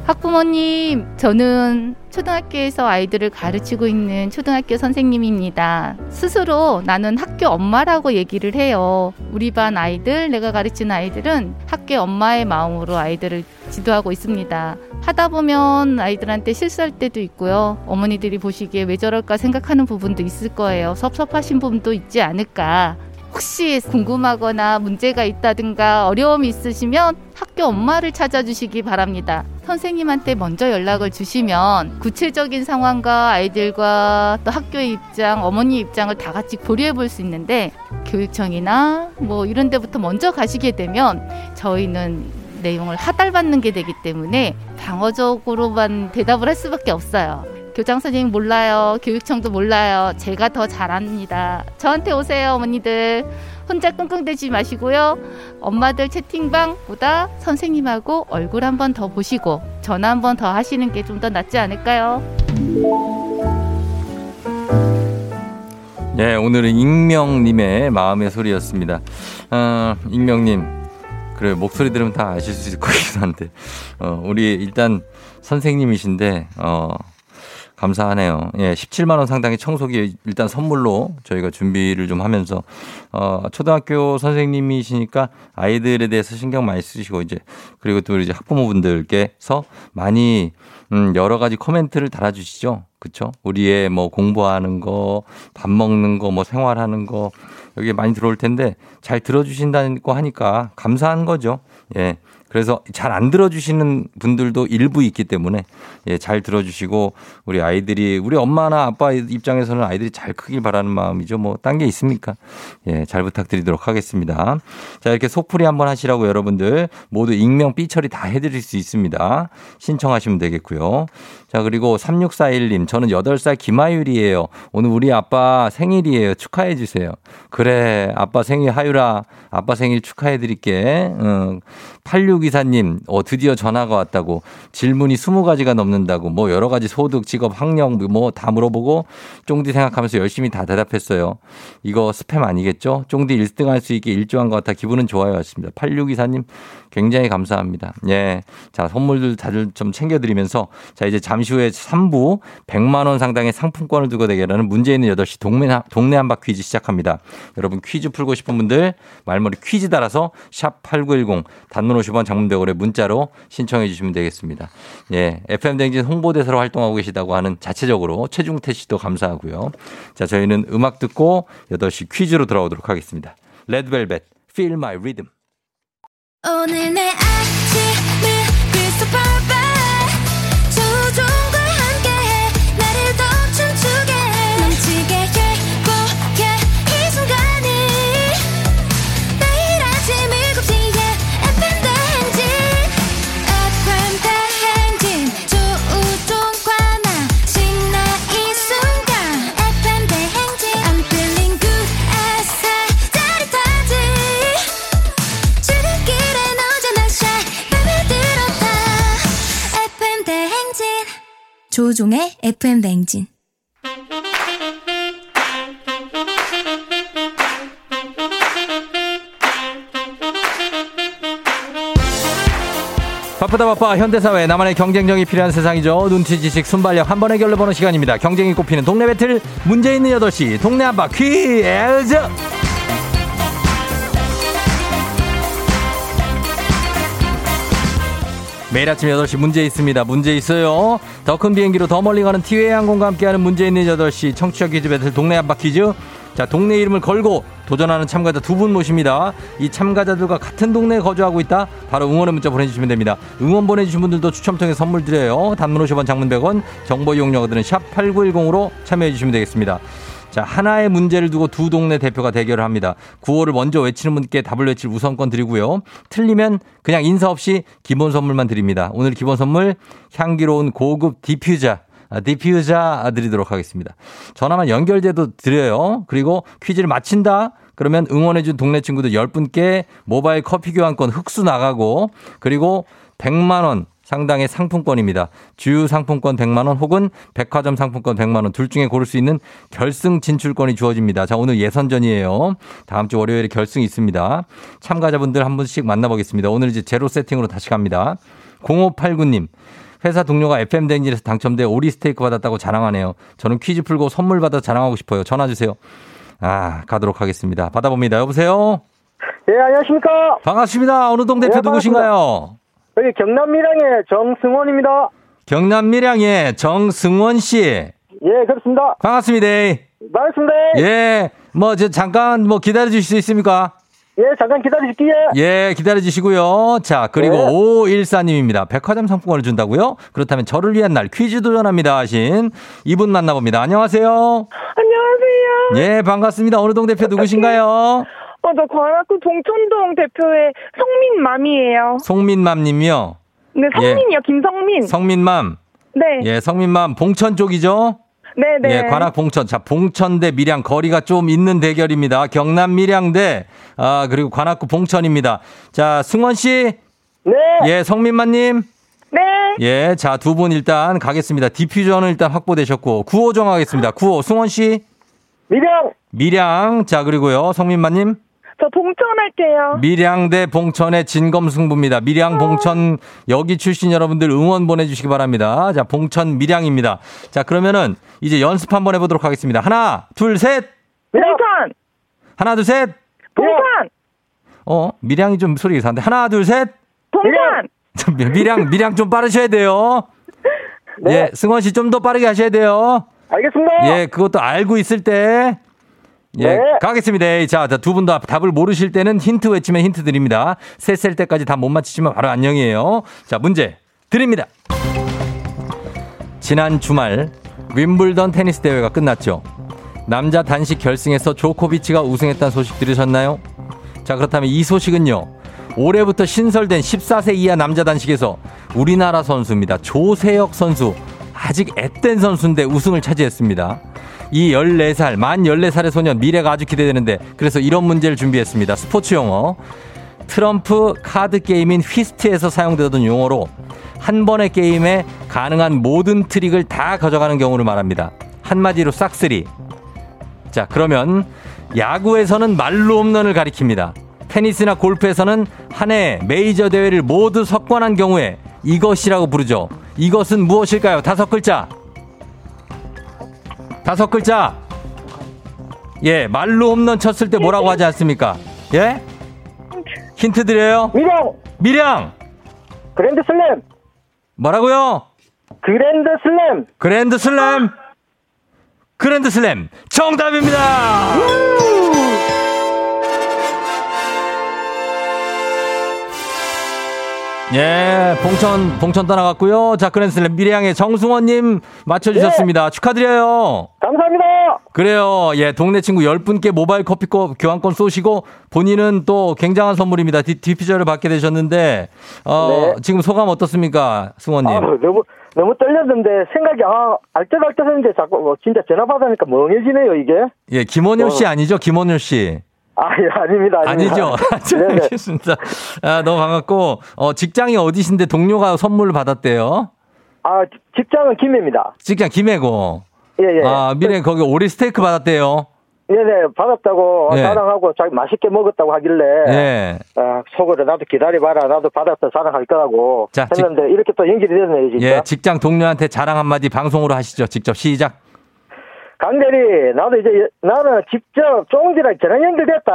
학부모님, 저는 초등학교에서 아이들을 가르치고 있는 초등학교 선생님입니다. 스스로 나는 학교 엄마라고 얘기를 해요. 우리 반 아이들, 내가 가르치는 아이들은 학교 엄마의 마음으로 아이들을 지도하고 있습니다. 하다 보면 아이들한테 실수할 때도 있고요. 어머니들이 보시기에 왜 저럴까 생각하는 부분도 있을 거예요. 섭섭하신 부분도 있지 않을까. 혹시 궁금하거나 문제가 있다든가 어려움이 있으시면 학교 엄마를 찾아주시기 바랍니다. 선생님한테 먼저 연락을 주시면 구체적인 상황과 아이들과 또 학교의 입장, 어머니 입장을 다 같이 고려해 볼 수 있는데 교육청이나 뭐 이런 데부터 먼저 가시게 되면 저희는 내용을 하달받는 게 되기 때문에 방어적으로만 대답을 할 수밖에 없어요. 교장 선생님 몰라요. 교육청도 몰라요. 제가 더 잘합니다. 저한테 오세요, 어머니들. 혼자 끙끙대지 마시고요. 엄마들 채팅방보다 선생님하고 얼굴 한 번 더 보시고 전화 한 번 더 하시는 게 좀 더 낫지 않을까요? 네, 오늘은 익명님의 마음의 소리였습니다. 어, 익명님, 그래 목소리 들으면 다 아실 수 있을 것 같기도 한데, 어, 우리 일단 선생님이신데, 어, 감사하네요. 예, 17만 원 상당의 청소기 일단 선물로 저희가 준비를 좀 하면서 어, 초등학교 선생님이시니까 아이들에 대해서 신경 많이 쓰시고 이제 그리고 또 이제 학부모분들께서 많이 음, 여러 가지 코멘트를 달아주시죠. 그쵸? 우리의 뭐 공부하는 거, 밥 먹는 거, 뭐 생활하는 거, 여기에 많이 들어올 텐데 잘 들어주신다고 하니까 감사한 거죠. 예. 그래서 잘 안 들어주시는 분들도 일부 있기 때문에 예, 잘 들어주시고 우리 아이들이 우리 엄마나 아빠 입장에서는 아이들이 잘 크길 바라는 마음이죠. 뭐 딴 게 있습니까? 예, 잘 부탁드리도록 하겠습니다. 자, 이렇게 속풀이 한번 하시라고 여러분들 모두 익명 삐처리 다 해드릴 수 있습니다. 신청하시면 되겠고요. 자, 그리고 3641님, 저는 8살 김하율이에요. 오늘 우리 아빠 생일이에요. 축하해 주세요. 그래, 아빠 생일 하율아, 아빠 생일 축하해 드릴게. 응. 8624님, 어, 드디어 전화가 왔다고. 질문이 20가지가 넘는다고. 뭐 여러 가지 소득, 직업, 학력, 뭐 다 물어보고 쫑디 생각하면서 열심히 다 대답했어요. 이거 스팸 아니겠죠? 쫑디 1등 할 수 있게 일조한 것 같아 기분은 좋아요. 였습니다. 8624님, 굉장히 감사합니다. 예. 자, 선물들 다들 좀 챙겨드리면서 자, 이제 잠시 후에 3부 100만원 상당의 상품권을 두고 대결하는 문제 있는 8시 동네, 동네 한바 퀴즈 시작합니다. 여러분 퀴즈 풀고 싶은 분들 말머리 퀴즈 달아서 샵8910 단문 50원 장문백원에 문자로 신청해 주시면 되겠습니다. 예. FM댕진 홍보대사로 활동하고 계시다고 하는 자체적으로 최중태 씨도 감사하고요. 자, 저희는 음악 듣고 8시 퀴즈로 돌아오도록 하겠습니다. 레드벨벳, Feel My Rhythm. 오늘 내 아침을 perfect 조종의 FM 대행진. 바쁘다 바빠. 현대사회 나만의 경쟁력이 필요한 세상이죠. 눈치 지식 순발력 한 번에 결론보는 시간입니다. 경쟁이 꼽히는 동네 배틀 문제 있는 8시 동네 한바 퀴즈 매일 아침 8시 문제 있습니다. 문제 있어요. 더 큰 비행기로 더 멀리 가는 티웨이 항공과 함께하는 문제 있는 8시 청취자 퀴즈 배틀 동네 한바 퀴즈. 자, 동네 이름을 걸고 도전하는 참가자 두 분 모십니다. 이 참가자들과 같은 동네에 거주하고 있다? 바로 응원의 문자 보내주시면 됩니다. 응원 보내주신 분들도 추첨 통해 선물 드려요. 단문 50원, 장문 100원, 정보 이용료들은 샵 8910으로 참여해주시면 되겠습니다. 자, 하나의 문제를 두고 두 동네 대표가 대결을 합니다. 구호를 먼저 외치는 분께 답을 외칠 우선권 드리고요. 틀리면 그냥 인사 없이 기본 선물만 드립니다. 오늘 기본 선물 향기로운 고급 디퓨저. 아, 디퓨저 드리도록 하겠습니다. 전화만 연결돼도 드려요. 그리고 퀴즈를 마친다? 그러면 응원해준 동네 친구들 10분께 모바일 커피 교환권 흑수 나가고 그리고 100만원 상당의 상품권입니다. 주유 상품권 100만 원 혹은 백화점 상품권 100만 원 둘 중에 고를 수 있는 결승 진출권이 주어집니다. 자, 오늘 예선전이에요. 다음 주 월요일에 결승이 있습니다. 참가자분들 한 분씩 만나보겠습니다. 오늘 이제 제로 세팅으로 다시 갑니다. 0589님. 회사 동료가 FM 댕진에서 당첨돼 오리 스테이크 받았다고 자랑하네요. 저는 퀴즈 풀고 선물 받아 자랑하고 싶어요. 전화 주세요. 아, 가도록 하겠습니다. 받아봅니다. 여보세요? 예, 안녕하십니까. 반갑습니다. 어느 동 대표 네, 누구신가요? 여기 경남 밀양의 정승원입니다. 경남 밀양의 정승원 씨. 예, 그렇습니다. 반갑습니다. 반갑습니다. 예. 뭐, 저, 잠깐, 뭐, 기다려 주실 수 있습니까? 예, 잠깐 기다리실게요. 예, 기다려 주시고요. 자, 그리고 네. 5514님입니다. 백화점 상품권을 준다고요? 그렇다면 저를 위한 날 퀴즈 도전합니다 하신 이분 만나봅니다. 안녕하세요. 안녕하세요. 예, 반갑습니다. 어느 동 대표 누구신가요? [LAUGHS] 어, 저 관악구 동천동 대표의 성민맘이에요. 송민맘 님이요. 네, 성민이요, 김성민. 성민맘. 네, 예, 성민맘 봉천 쪽이죠? 네, 네. 예, 관악 봉천. 자, 봉천 대 밀양 거리가 좀 있는 대결입니다. 경남 밀양 대, 아, 그리고 관악구 봉천입니다. 자, 승원 씨. 네. 예, 성민만 님. 네. 예, 자, 두 분 일단 가겠습니다. 디퓨전은 일단 확보되셨고, 구호 정하겠습니다. 구호, 승원 씨. 밀양. 밀양. 자, 그리고요, 성민만 님. 저 봉천 할게요. 밀양 대 봉천의 진검승부입니다. 밀양, 봉천, 여기 출신 여러분들 응원 보내주시기 바랍니다. 자, 봉천, 밀양입니다. 자, 그러면은 이제 연습 한번 해보도록 하겠습니다. 하나, 둘, 셋. 봉천! 하나, 둘, 셋. 봉천! 어, 밀양이 좀 소리가 이상한데. 하나, 둘, 셋. 봉천! 자, 밀양, 밀양 좀 빠르셔야 돼요. 예, 승원 씨 좀 더 빠르게 하셔야 돼요. 알겠습니다. 예, 그것도 알고 있을 때. 예, 네. 가겠습니다. 자, 두 분 다 답을 모르실 때는 힌트 외치면 힌트 드립니다. 셋 셀 때까지 다 못 맞히시면 바로 안녕이에요. 자, 문제 드립니다. 지난 주말 윈블던 테니스 대회가 끝났죠. 남자 단식 결승에서 조코비치가 우승했다는 소식 들으셨나요? 자, 그렇다면 이 소식은요. 올해부터 신설된 14세 이하 남자 단식에서 우리나라 선수입니다. 조세혁 선수. 아직 앳된 선수인데 우승을 차지했습니다. 이 14살, 만 14살의 소년 미래가 아주 기대되는데 그래서 이런 문제를 준비했습니다. 스포츠 용어. 트럼프 카드 게임인 휘스트에서 사용되던 용어로 한 번의 게임에 가능한 모든 트릭을 다 가져가는 경우를 말합니다. 한마디로 싹쓸이. 자, 그러면 야구에서는 말로 홈런을 가리킵니다. 테니스나 골프에서는 한 해 메이저 대회를 모두 석권한 경우에 이것이라고 부르죠. 이것은 무엇일까요? 다섯 글자. 다섯 글자. 예, 만루 홈런 쳤을 때 뭐라고 하지 않습니까? 예? 힌트 드려요. 미량 미량. 그랜드 슬램 뭐라고요? 그랜드 슬램 그랜드 슬램. 그랜드 슬램. 정답입니다. 예, 봉천, 봉천 떠나갔고요. 자, 그랜드슬램 미래양의 정승원님 맞춰주셨습니다. 축하드려요. 감사합니다. 그래요. 예, 동네 친구 10분께 모바일 커피 코- 교환권 쏘시고 본인은 또 굉장한 선물입니다. 디, 디피저를 받게 되셨는데, 어, 네. 지금 소감 어떻습니까? 승원님. 아, 너무 너무 떨렸는데 생각이 아 알뜰알뜰 했는데 자꾸 뭐 진짜 전화 받으니까 멍해지네요 이게. 예, 김원효 씨 어. 아니죠? 김원효 씨. 아 예, 아닙니다. 아닙니다. 아니죠. [LAUGHS] 네네. 알겠습니다. 아, 너무 반갑고, 어, 직장이 어디신데 동료가 선물을 받았대요? 아 지- 직장은 김해입니다. 직장 김해고. 예 예. 아, 미래 거기 오리 스테이크 받았대요. 네네 받았다고 예. 자랑하고 자기 맛있게 먹었다고 하길래 예. 아, 속으로 나도 기다려봐라 나도 받았다 자랑할 거라고 자, 직- 했는데 이렇게 또 연결이 됐네요 진짜. 예, 직장 동료한테 자랑 한마디 방송으로 하시죠. 직접 시작. 강대리 나도 이제 나는 직접 쫑디랑 전화 연결됐다.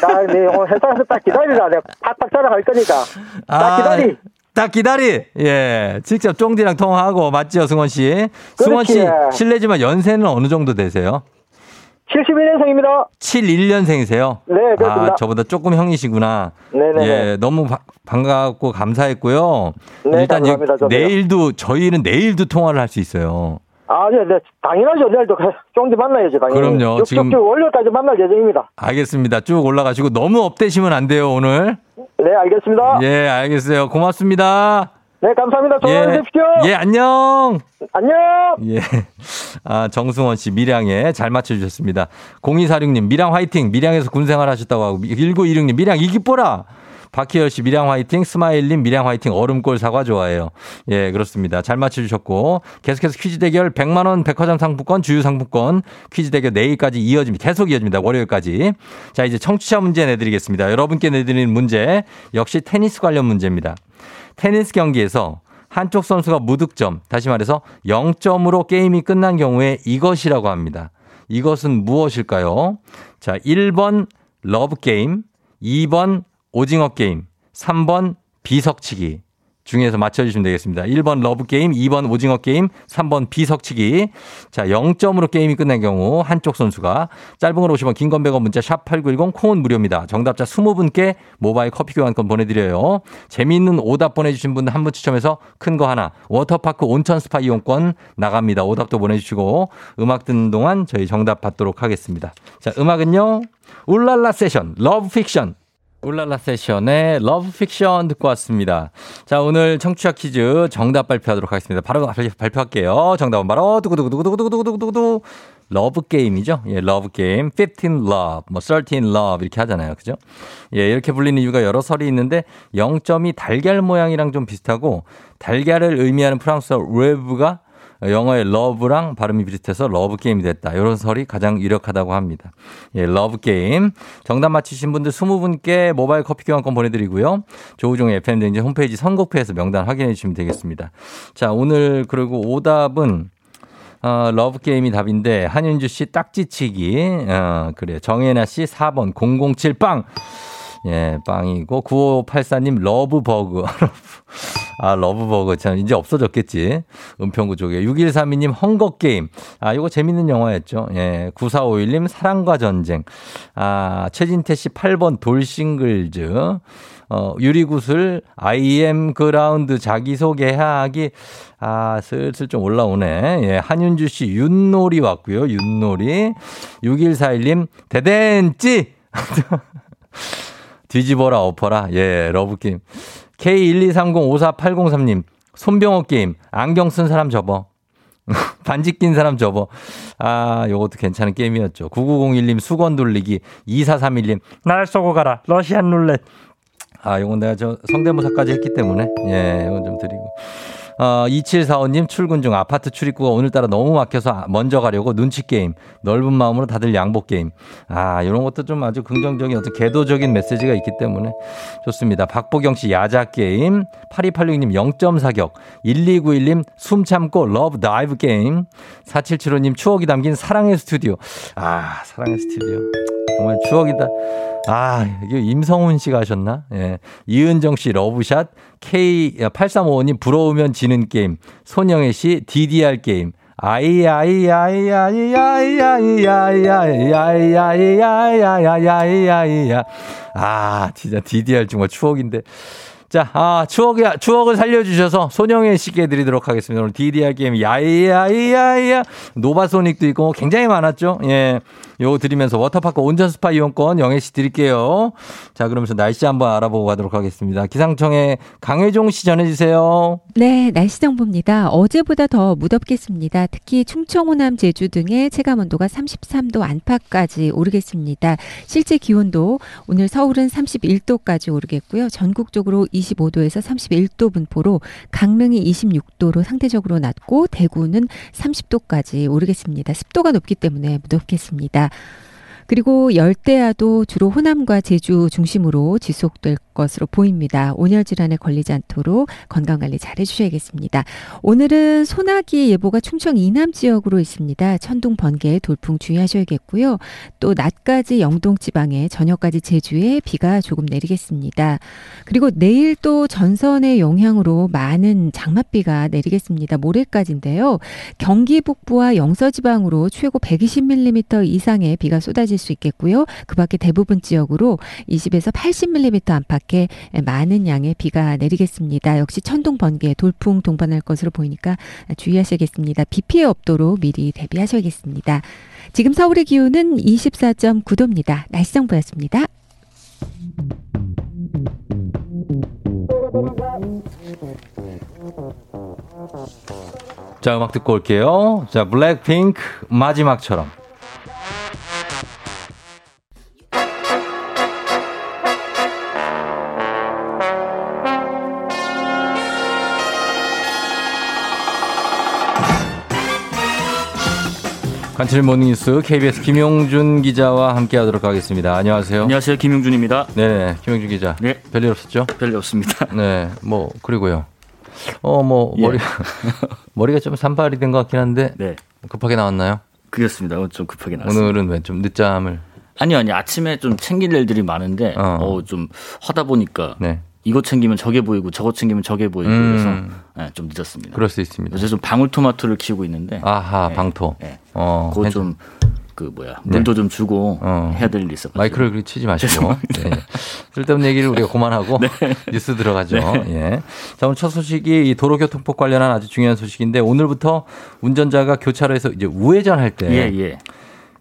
나 네, 오늘 회사에서 딱 기다리라 내가 팍팍 자랑할 거니까 딱 기다리. 딱 기다리. 예. 직접 쫑디랑 통화하고 맞죠, 승원 씨? 승원 씨 그렇지. 실례지만 연세는 어느 정도 되세요? 71년생입니다. 71년생이세요? 네, 그렇습니다. 아, 저보다 조금 형이시구나. 네네네. 예, 너무 바- 반갑고 감사했고요. 네, 일단 이- 감사합니다, 저도요. 내일도 저희는 내일도 통화를 할 수 있어요. 아, 네, 네, 당연하죠. 내일도 쫑디 만나야죠, 당연히. 그럼요. 쭉쭉쭉 지금- 월요일까지 만날 예정입니다. 알겠습니다. 쭉 올라가시고 너무 업되시면 안 돼요, 오늘. 네, 알겠습니다. 예, 알겠어요. 고맙습니다. 네, 감사합니다. 좋은 하루 되십시오. 예, 안녕. 안녕. 예. 아, 정승원 씨, 밀양에 잘 맞춰주셨습니다. 0246님, 밀양 화이팅! 밀양에서 군 생활 하셨다고 하고, 1926님, 밀양 이기뽀라! 박희열 씨, 밀양 화이팅! 스마일님, 밀양 화이팅! 얼음골 사과 좋아해요. 예, 그렇습니다. 잘 맞춰주셨고, 계속해서 퀴즈 대결 100만 원 백화점 상품권, 주유 상품권, 퀴즈 대결 내일까지 이어집니다. 계속 이어집니다. 월요일까지. 자, 이제 청취자 문제 내드리겠습니다. 여러분께 내드리는 문제, 역시 테니스 관련 문제입니다. 테니스 경기에서 한쪽 선수가 무득점, 다시 말해서 0점으로 게임이 끝난 경우에 이것이라고 합니다. 이것은 무엇일까요? 자, 1번 러브게임, 2번 오징어 게임, 3번 비석치기 중에서 맞춰주시면 되겠습니다. 1번 러브게임, 2번 오징어 게임, 3번 비석치기. 자, 0점으로 게임이 끝난 경우 한쪽 선수가 짧은 걸 50원, 긴 건 100원 문자 샵8910 콩은 무료입니다. 정답자 20분께 모바일 커피 교환권 보내드려요. 재미있는 오답 보내주신 분 한 분 추첨해서 큰 거 하나 워터파크 온천 스파 이용권 나갑니다. 오답도 보내주시고 음악 듣는 동안 저희 정답 받도록 하겠습니다. 자, 음악은요. 울랄라 세션, Love Fiction. 울랄라 세션의 Love Fiction 듣고 왔습니다. 자, 오늘 청취자 퀴즈 정답 발표하도록 하겠습니다. 바로 발- 발표할게요. 정답은 바로 두구두구두구두구두구두구두구 러브 게임이죠. 예, 러브 게임. 15 love, 뭐 30 love 이렇게 하잖아요. 그죠? 예, 이렇게 불리는 이유가 여러 설이 있는데 0점이 달걀 모양이랑 좀 비슷하고 달걀을 의미하는 프랑스어 l'œuf가 영어의 love랑 발음이 비슷해서 러브 게임이 됐다. 이런 설이 가장 유력하다고 합니다. 예, 러브 게임. 정답 맞히신 분들 20분께 모바일 커피 교환권 보내드리고요. 조우종의 FM댕진 홈페이지 선곡표에서 명단 확인해 주시면 되겠습니다. 자, 오늘 그리고 오답은 어, 러브 게임이 답인데 한윤주 씨 딱지치기. 어, 그래. 정혜나 씨 4번 007 빵. 예, 빵이고 9584님 러브버그. [LAUGHS] 아, 러브버그 참 이제 없어졌겠지. 은평구 쪽에 6132님 헝거게임. 아, 이거 재밌는 영화였죠. 예. 9451님 사랑과 전쟁. 아, 최진태 씨 8번 돌싱글즈. 어, 유리구슬, IM 그라운드 자기소개하기. 아, 슬슬 좀 올라오네. 예, 한윤주 씨 윷놀이 왔고요. 윷놀이. 6141님 대댄찌! [LAUGHS] 뒤집어라 엎어라. 예, 러브게임. K123054803님, 손병호 게임, 안경 쓴 사람 접어. [LAUGHS] 반지 낀 사람 접어. 아, 요것도 괜찮은 게임이었죠. 9901님 수건 돌리기, 2431님, 날 쏘고 가라, 러시안 룰렛. 아, 요건 내가 저 성대모사까지 했기 때문에, 예, 이건 좀 드리고. 어, 2745님 출근 중 아파트 출입구가 오늘따라 너무 막혀서 먼저 가려고 눈치 게임. 넓은 마음으로 다들 양보 게임. 아, 이런 것도 좀 아주 긍정적인 어떤 계도적인 메시지가 있기 때문에 좋습니다. 박보경 씨 야자 게임. 8286님 0점 사격. 1291님 숨 참고 love dive 게임. 4775님 추억이 담긴 사랑의 스튜디오. 아, 사랑의 스튜디오. 정말 추억이다. 아, 이게 임성훈 씨가 하셨나? 예. 이은정 씨 러브샷, K8355님 부러우면 지는 게임, 손영애 씨 DDR 게임, 아이야이야이야이야이야이야이야이야이야이야이야이야. 아, 진짜 DDR 정말 추억인데. 자, 아, 추억이, 추억을 살려주셔서 손영애 씨께 드리도록 하겠습니다. 오늘 DDR 게임, 야이야이야이야. 노바소닉도 있고 굉장히 많았죠? 예. 요거 드리면서 워터파크 온천 스파 이용권 영애 씨 드릴게요. 자, 그러면서 날씨 한번 알아보고 가도록 하겠습니다. 기상청에 강혜종 씨 전해주세요. 네, 날씨 정보입니다. 어제보다 더 무덥겠습니다. 특히 충청, 호남, 제주 등의 체감 온도가 33도 안팎까지 오르겠습니다. 실제 기온도 오늘 서울은 31도까지 오르겠고요. 전국적으로 25도에서 31도 분포로 강릉이 26도로 상대적으로 낮고 대구는 30도까지 오르겠습니다. 습도가 높기 때문에 무덥겠습니다. 그리고 열대야도 주로 호남과 제주 중심으로 지속될 것으로 보입니다. 온열 질환에 걸리지 않도록 건강 관리 잘 해주셔야겠습니다. 오늘은 소나기 예보가 충청 이남 지역으로 있습니다. 천둥 번개 돌풍 주의하셔야겠고요. 또 낮까지 영동 지방에 저녁까지 제주에 비가 조금 내리겠습니다. 그리고 내일 또 전선의 영향으로 많은 장맛비가 내리겠습니다. 모레까지인데요. 경기 북부와 영서 지방으로 최고 120mm 이상의 비가 쏟아질 수 있겠고요. 그 밖에 대부분 지역으로 20에서 80mm 안팎 의 많은 양의 비가 내리겠습니다. 역시 천둥 번개, 돌풍 동반할 것으로 보이니까 주의하셔야겠습니다. 비 피해 없도록 미리 대비하셔야겠습니다. 지금 서울의 기온은 24.9도입니다. 날씨 정보였습니다. 자, 음악 듣고 올게요. 자, 블랙핑크 마지막처럼. 관철 모닝뉴스 KBS 김용준 기자와 함께하도록 하겠습니다. 안녕하세요. 안녕하세요. 김용준입니다. 네, 김용준 기자. 네. 별일 없었죠? 별일 없습니다. 네, 뭐 그리고요. 어, 뭐 예. 머리 [LAUGHS] 머리가 좀 산발이 된 것 같긴 한데 네. 급하게 나왔나요? 그렇습니다. 오늘 좀 급하게 나왔습니다. 오늘은 왜 좀 늦잠을? 아니요, 아니 아침에 좀 챙길 일들이 많은데 어. 어. 좀 하다 보니까 네, 이거 챙기면 저게 보이고 저거 챙기면 저게 보이고 음. 그래서 네, 좀 늦었습니다. 그럴 수 있습니다. 요새 좀 방울토마토를 키우고 있는데 아하, 네, 방토. 네. 어, 그거 좀 그 뭐야 물도 좀 주고 어. 해야 될 일이 있어. 마이크를 그렇게 치지 마시고. 네. 쓸데없는 얘기를 우리가 그만하고 [LAUGHS] 네. 뉴스 들어가죠. 예. 자, 오늘 첫 소식이 이 도로교통법 관련한 아주 중요한 소식인데 오늘부터 운전자가 교차로에서 이제 우회전할 때 예 예.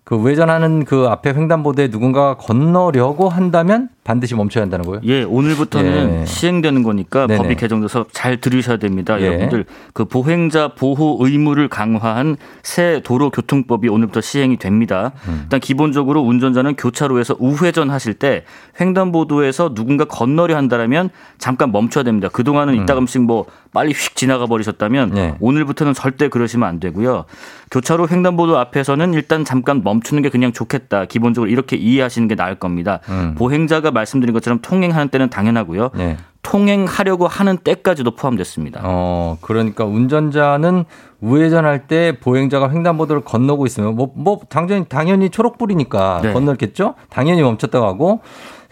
그 우회전하는 그 앞에 횡단보도에 누군가가 건너려고 한다면 반드시 멈춰야 한다는 거예요. 예, 오늘부터는 예. 시행되는 거니까 네네. 법이 개정돼서 잘 들으셔야 됩니다. 예. 여러분들 그 보행자 보호 의무를 강화한 새 도로교통법이 오늘부터 시행이 됩니다. 음. 일단 기본적으로 운전자는 교차로에서 우회전 하실 때 횡단보도에서 누군가 건너려 한다면 잠깐 멈춰야 됩니다. 그동안은 이따금씩 뭐 빨리 휙 지나가 버리셨다면 음. 네. 오늘부터는 절대 그러시면 안 되고요. 교차로 횡단보도 앞에서는 일단 잠깐 멈추는 게 그냥 좋겠다. 기본적으로 이렇게 이해하시는 게 나을 겁니다. 음. 보행자가 말씀드린 것처럼 통행하는 때는 당연하고요. 네. 통행하려고 하는 때까지도 포함됐습니다. 어, 그러니까 운전자는 우회전할 때 보행자가 횡단보도를 건너고 있으면 뭐, 뭐, 당연히, 당연히 초록불이니까 네. 건널겠죠? 당연히 멈췄다고 하고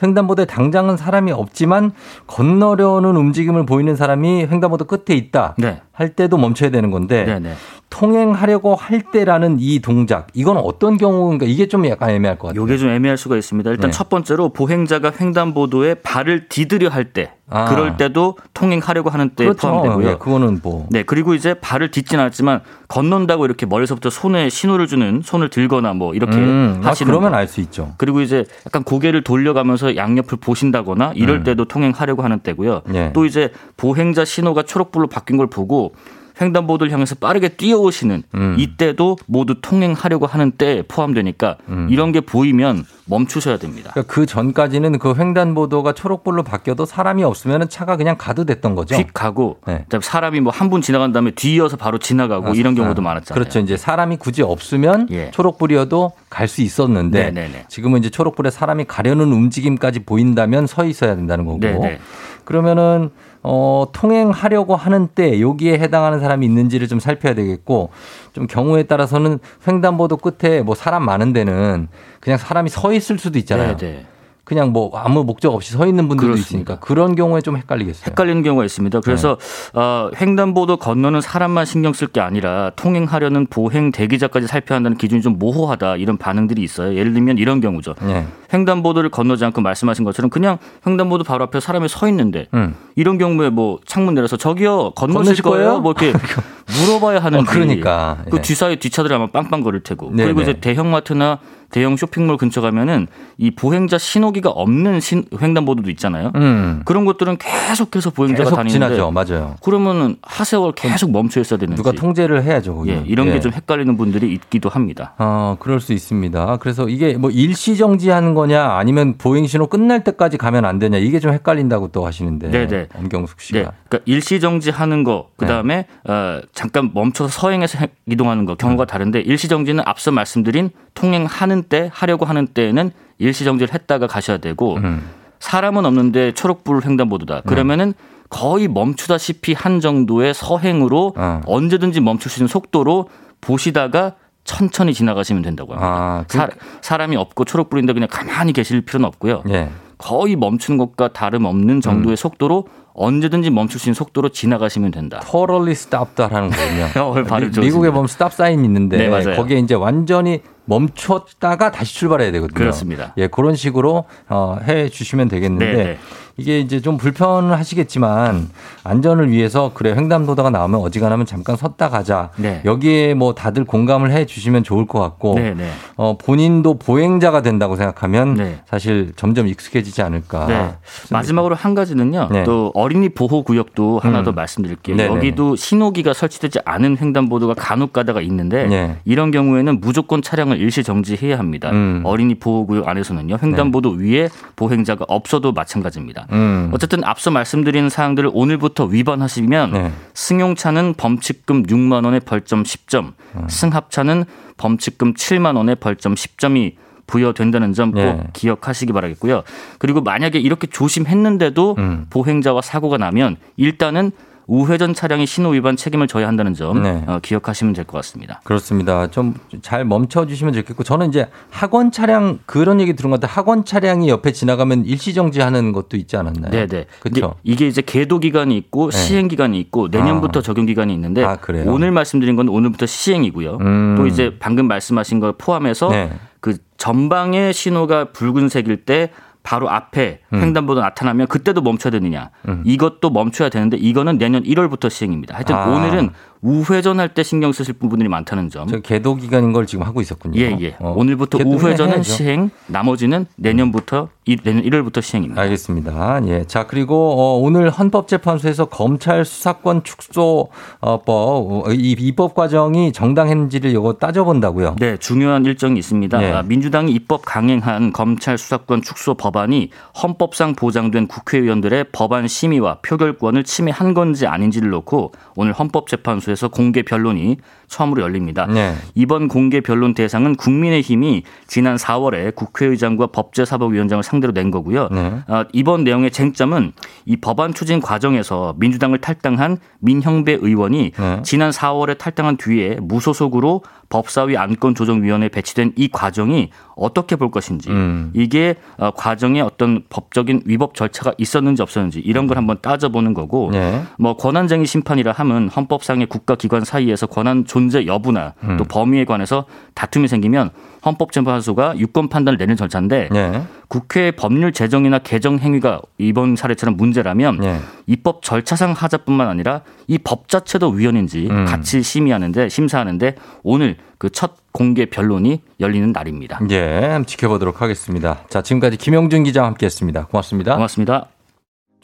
횡단보도에 당장은 사람이 없지만 건너려는 움직임을 보이는 사람이 횡단보도 끝에 있다. 네. 할 때도 멈춰야 되는 건데 네, 네. 통행하려고 할 때라는 이 동작 이건 어떤 경우인가 이게 좀 약간 애매할 것 같아요. 요게 좀 애매할 수가 있습니다. 일단 네. 첫 번째로 보행자가 횡단보도에 발을 디드려 할 때, 아. 그럴 때도 통행하려고 하는 때에 그렇죠. 포함되고요. 예, 그거는 뭐 네, 그리고 이제 발을 딛진 않았지만 건넌다고 이렇게 멀리서부터 손에 신호를 주는 손을 들거나 뭐 이렇게 음, 아, 하시는 그러면 거. 알수 있죠. 그리고 이제 약간 고개를 돌려가면서 양옆을 보신다거나 이럴 음. 때도 통행하려고 하는 때고요. 예. 또 이제 보행자 신호가 초록불로 바뀐 걸 보고 횡단보도를 향해서 빠르게 뛰어오시는 음. 이때도 모두 통행하려고 하는 때에 포함되니까 음. 이런 게 보이면 멈추셔야 됩니다. 그러니까 그 전까지는 그 횡단보도가 초록불로 바뀌어도 사람이 없으면 차가 그냥 가도 됐던 거죠. 휙 가고 네. 사람이 뭐 한 분 지나간 다음에 뒤이어서 바로 지나가고 이런 경우도 많았잖아요. 그렇죠. 이제 사람이 굳이 없으면 예. 초록불이어도 갈 수 있었는데 네네네. 지금은 이제 초록불에 사람이 가려는 움직임까지 보인다면 서 있어야 된다는 거고. 네네. 그러면은 어 통행하려고 하는 때 여기에 해당하는 사람이 있는지를 좀 살펴야 되겠고 좀 경우에 따라서는 횡단보도 끝에 뭐 사람 많은 데는 그냥 사람이 서 있을 수도 있잖아요. 네네. 그냥 뭐 아무 목적 없이 서 있는 분들도 그렇습니다. 있으니까 그런 경우에 좀 헷갈리겠어요. 헷갈리는 경우가 있습니다. 그래서 네. 어, 횡단보도 건너는 사람만 신경 쓸 게 아니라 통행하려는 보행 대기자까지 살펴야 한다는 기준이 좀 모호하다 이런 반응들이 있어요. 예를 들면 이런 경우죠. 예. 횡단보도를 건너지 않고 말씀하신 것처럼 그냥 횡단보도 바로 앞에 사람이 서 있는데 음. 이런 경우에 뭐 창문 내려서 저기요 건너실 거예요? 뭐 이렇게 [LAUGHS] 물어봐야 하는지 어, 그러니까. 그 예. 뒤사이 뒷차들이 아마 빵빵 거릴 테고 네, 그리고 네. 이제 대형마트나 대형 쇼핑몰 근처 가면은 이 보행자 신호기가 없는 신, 횡단보도도 있잖아요. 음. 그런 것들은 계속해서 보행자가 계속 다니는데 지나죠. 맞아요. 그러면은 하세월 계속 멈춰 있어야 되는지 누가 통제를 해야죠. 거기. 예, 이런 게좀 헷갈리는 분들이 있기도 합니다. 어, 그럴 수 있습니다. 그래서 이게 뭐 일시 정지하는 거냐 아니면 보행 신호 끝날 때까지 가면 안 되냐 이게 좀 헷갈린다고 또 하시는데. 네네. 엄경숙 씨가. 네, 그러니까 일시 정지하는 거, 그 다음에 어, 잠깐 멈춰서 서행해서 해- 이동하는 거 경우가 다른데 일시 정지는 앞서 말씀드린 통행하는 때 하려고 하는 때에는 일시 정지를 했다가 가셔야 되고 음. 사람은 없는데 초록불 횡단보도다. 그러면은 거의 멈추다시피 한 정도의 서행으로 어. 언제든지 멈출 수 있는 속도로 보시다가 천천히 지나가시면 된다고 합니다. 아, 그, 사, 사람이 없고 초록불인데 그냥 가만히 계실 필요는 없고요. 예. 거의 멈추는 것과 다름없는 정도의 음. 속도로 언제든지 멈출 수 있는 속도로 지나가시면 된다. totally stopped라는 거군요. [LAUGHS] 어, 미. 미국에 보면 스탑 사인 있는데 네. 거기에 이제 완전히 멈췄다가 다시 출발해야 되거든요. 그렇습니다. 예, 그런 식으로 어, 해 주시면 되겠는데 네, 네. 이게 이제 좀 불편하시겠지만 안전을 위해서 그래 횡단보도가 나오면 어지간하면 잠깐 섰다 가자. 네. 여기에 뭐 다들 공감을 해 주시면 좋을 것 같고 네, 네. 어, 본인도 보행자가 된다고 생각하면 네. 사실 점점 익숙해지지 않을까. 네. 마지막으로 한 가지는요. 아, 네. 또 어린이 보호 구역도 하나 음. 더 말씀드릴게요. 여기도 신호기가 설치되지 않은 횡단보도가 간혹 가다가 있는데 네. 이런 경우에는 무조건 차량을 일시 정지해야 합니다. 음. 어린이 보호 구역 안에서는요. 횡단보도 위에 보행자가 없어도 마찬가지입니다. 음. 어쨌든 앞서 말씀드린 사항들을 오늘부터 위반하시면 네. 승용차는 범칙금 6만 원에 벌점 10점, 음. 승합차는 범칙금 7만 원에 벌점 10점이 부여된다는 점꼭 네. 기억하시기 바라겠고요. 그리고 만약에 이렇게 조심했는데도 음. 보행자와 사고가 나면 일단은 우회전 차량이 신호 위반 책임을 져야 한다는 점 네. 어, 기억하시면 될 것 같습니다. 그렇습니다. 좀 잘 멈춰 주시면 좋겠고 저는 이제 학원 차량 그런 얘기 들은 것 같아요. 학원 차량이 옆에 지나가면 일시 정지하는 것도 있지 않았나요? 네 네. 그렇죠. 이게, 이제 계도 기간이 있고 네. 시행 기간이 있고 내년부터 아. 적용 기간이 있는데 아? 오늘 말씀드린 건 오늘부터 시행이고요. 음. 또 이제 방금 말씀하신 걸 포함해서 네. 그 전방의 신호가 붉은색일 때 바로 앞에 음. 횡단보도 나타나면 그때도 멈춰야 되느냐. 음. 이것도 멈춰야 되는데 이거는 내년 1월부터 시행입니다. 하여튼 아. 오늘은 우회전할 때 신경 쓰실 분들이 많다는 점. 저 개도 기간인 걸 지금 하고 있었군요. 예, 예. 어, 오늘부터 우회전은 해야죠. 시행, 나머지는 내년부터 이- 내년 1월부터 시행입니다. 알겠습니다. 예. 자, 그리고 어, 오늘 헌법재판소에서 검찰 수사권 축소법 어, 이 입법 과정이 정당했는지를 이거 따져본다고요. 네, 중요한 일정이 있습니다. 예. 아, 민주당이 입법 강행한 검찰 수사권 축소 법안이 헌법상 보장된 국회의원들의 법안 심의와 표결권을 침해한 건지 아닌지를 놓고 오늘 헌법재판소에 서 공개 변론이 처음으로 열립니다. 네. 이번 공개 변론 대상은 국민의힘이 지난 4월에 국회의장과 법제사법위원장을 상대로 낸 거고요. 네. 어, 이번 내용의 쟁점은 이 법안 추진 과정에서 민주당을 탈당한 민형배 의원이 네. 지난 4월에 탈당한 뒤에 무소속으로 법사위 안건조정위원회에 배치된 이 과정이 어떻게 볼 것인지 음. 이게 어, 과정에 어떤 법적인 위법 절차가 있었는지 없었는지 이런 걸 한번 따져보는 거고 네. 뭐 권한쟁의 심판이라 함은 헌법상의 국가기관 사이에서 권한 존재 여부나 음. 또 범위에 관해서 다툼이 생기면 헌법재판소가 유권 판단을 내는 절차인데 네. 국회 법률 제정이나 개정 행위가 이번 사례처럼 문제라면 네. 입법 절차상 하자뿐만 아니라 이 법 자체도 위헌인지 음. 같이 심의하는데 심사하는데 오늘 그 첫 공개 변론이 열리는 날입니다. 예, 지켜보도록 하겠습니다. 자, 지금까지 김영준 기자와 함께했습니다. 고맙습니다. 고맙습니다.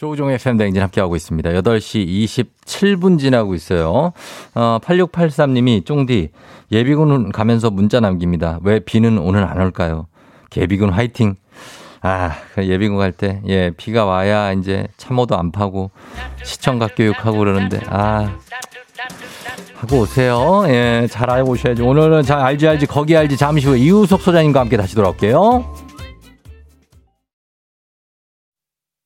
조우종의 팬댕진 함께하고 있습니다. 8시 27분 지나고 있어요. 어, 8683님이 쫑디 예비군 가면서 문자 남깁니다. 왜 비는 오늘 안 올까요? 예비군 화이팅. 아, 그 예비군 갈 때, 예, 비가 와야 이제 참호도 안 파고 시청각 교육하고 그러는데, 아. 하고 오세요. 예, 잘 알고 오셔야지. 오늘은 잘 알지 알지 거기 알지 잠시 후에 이우석 소장님과 함께 다시 돌아올게요.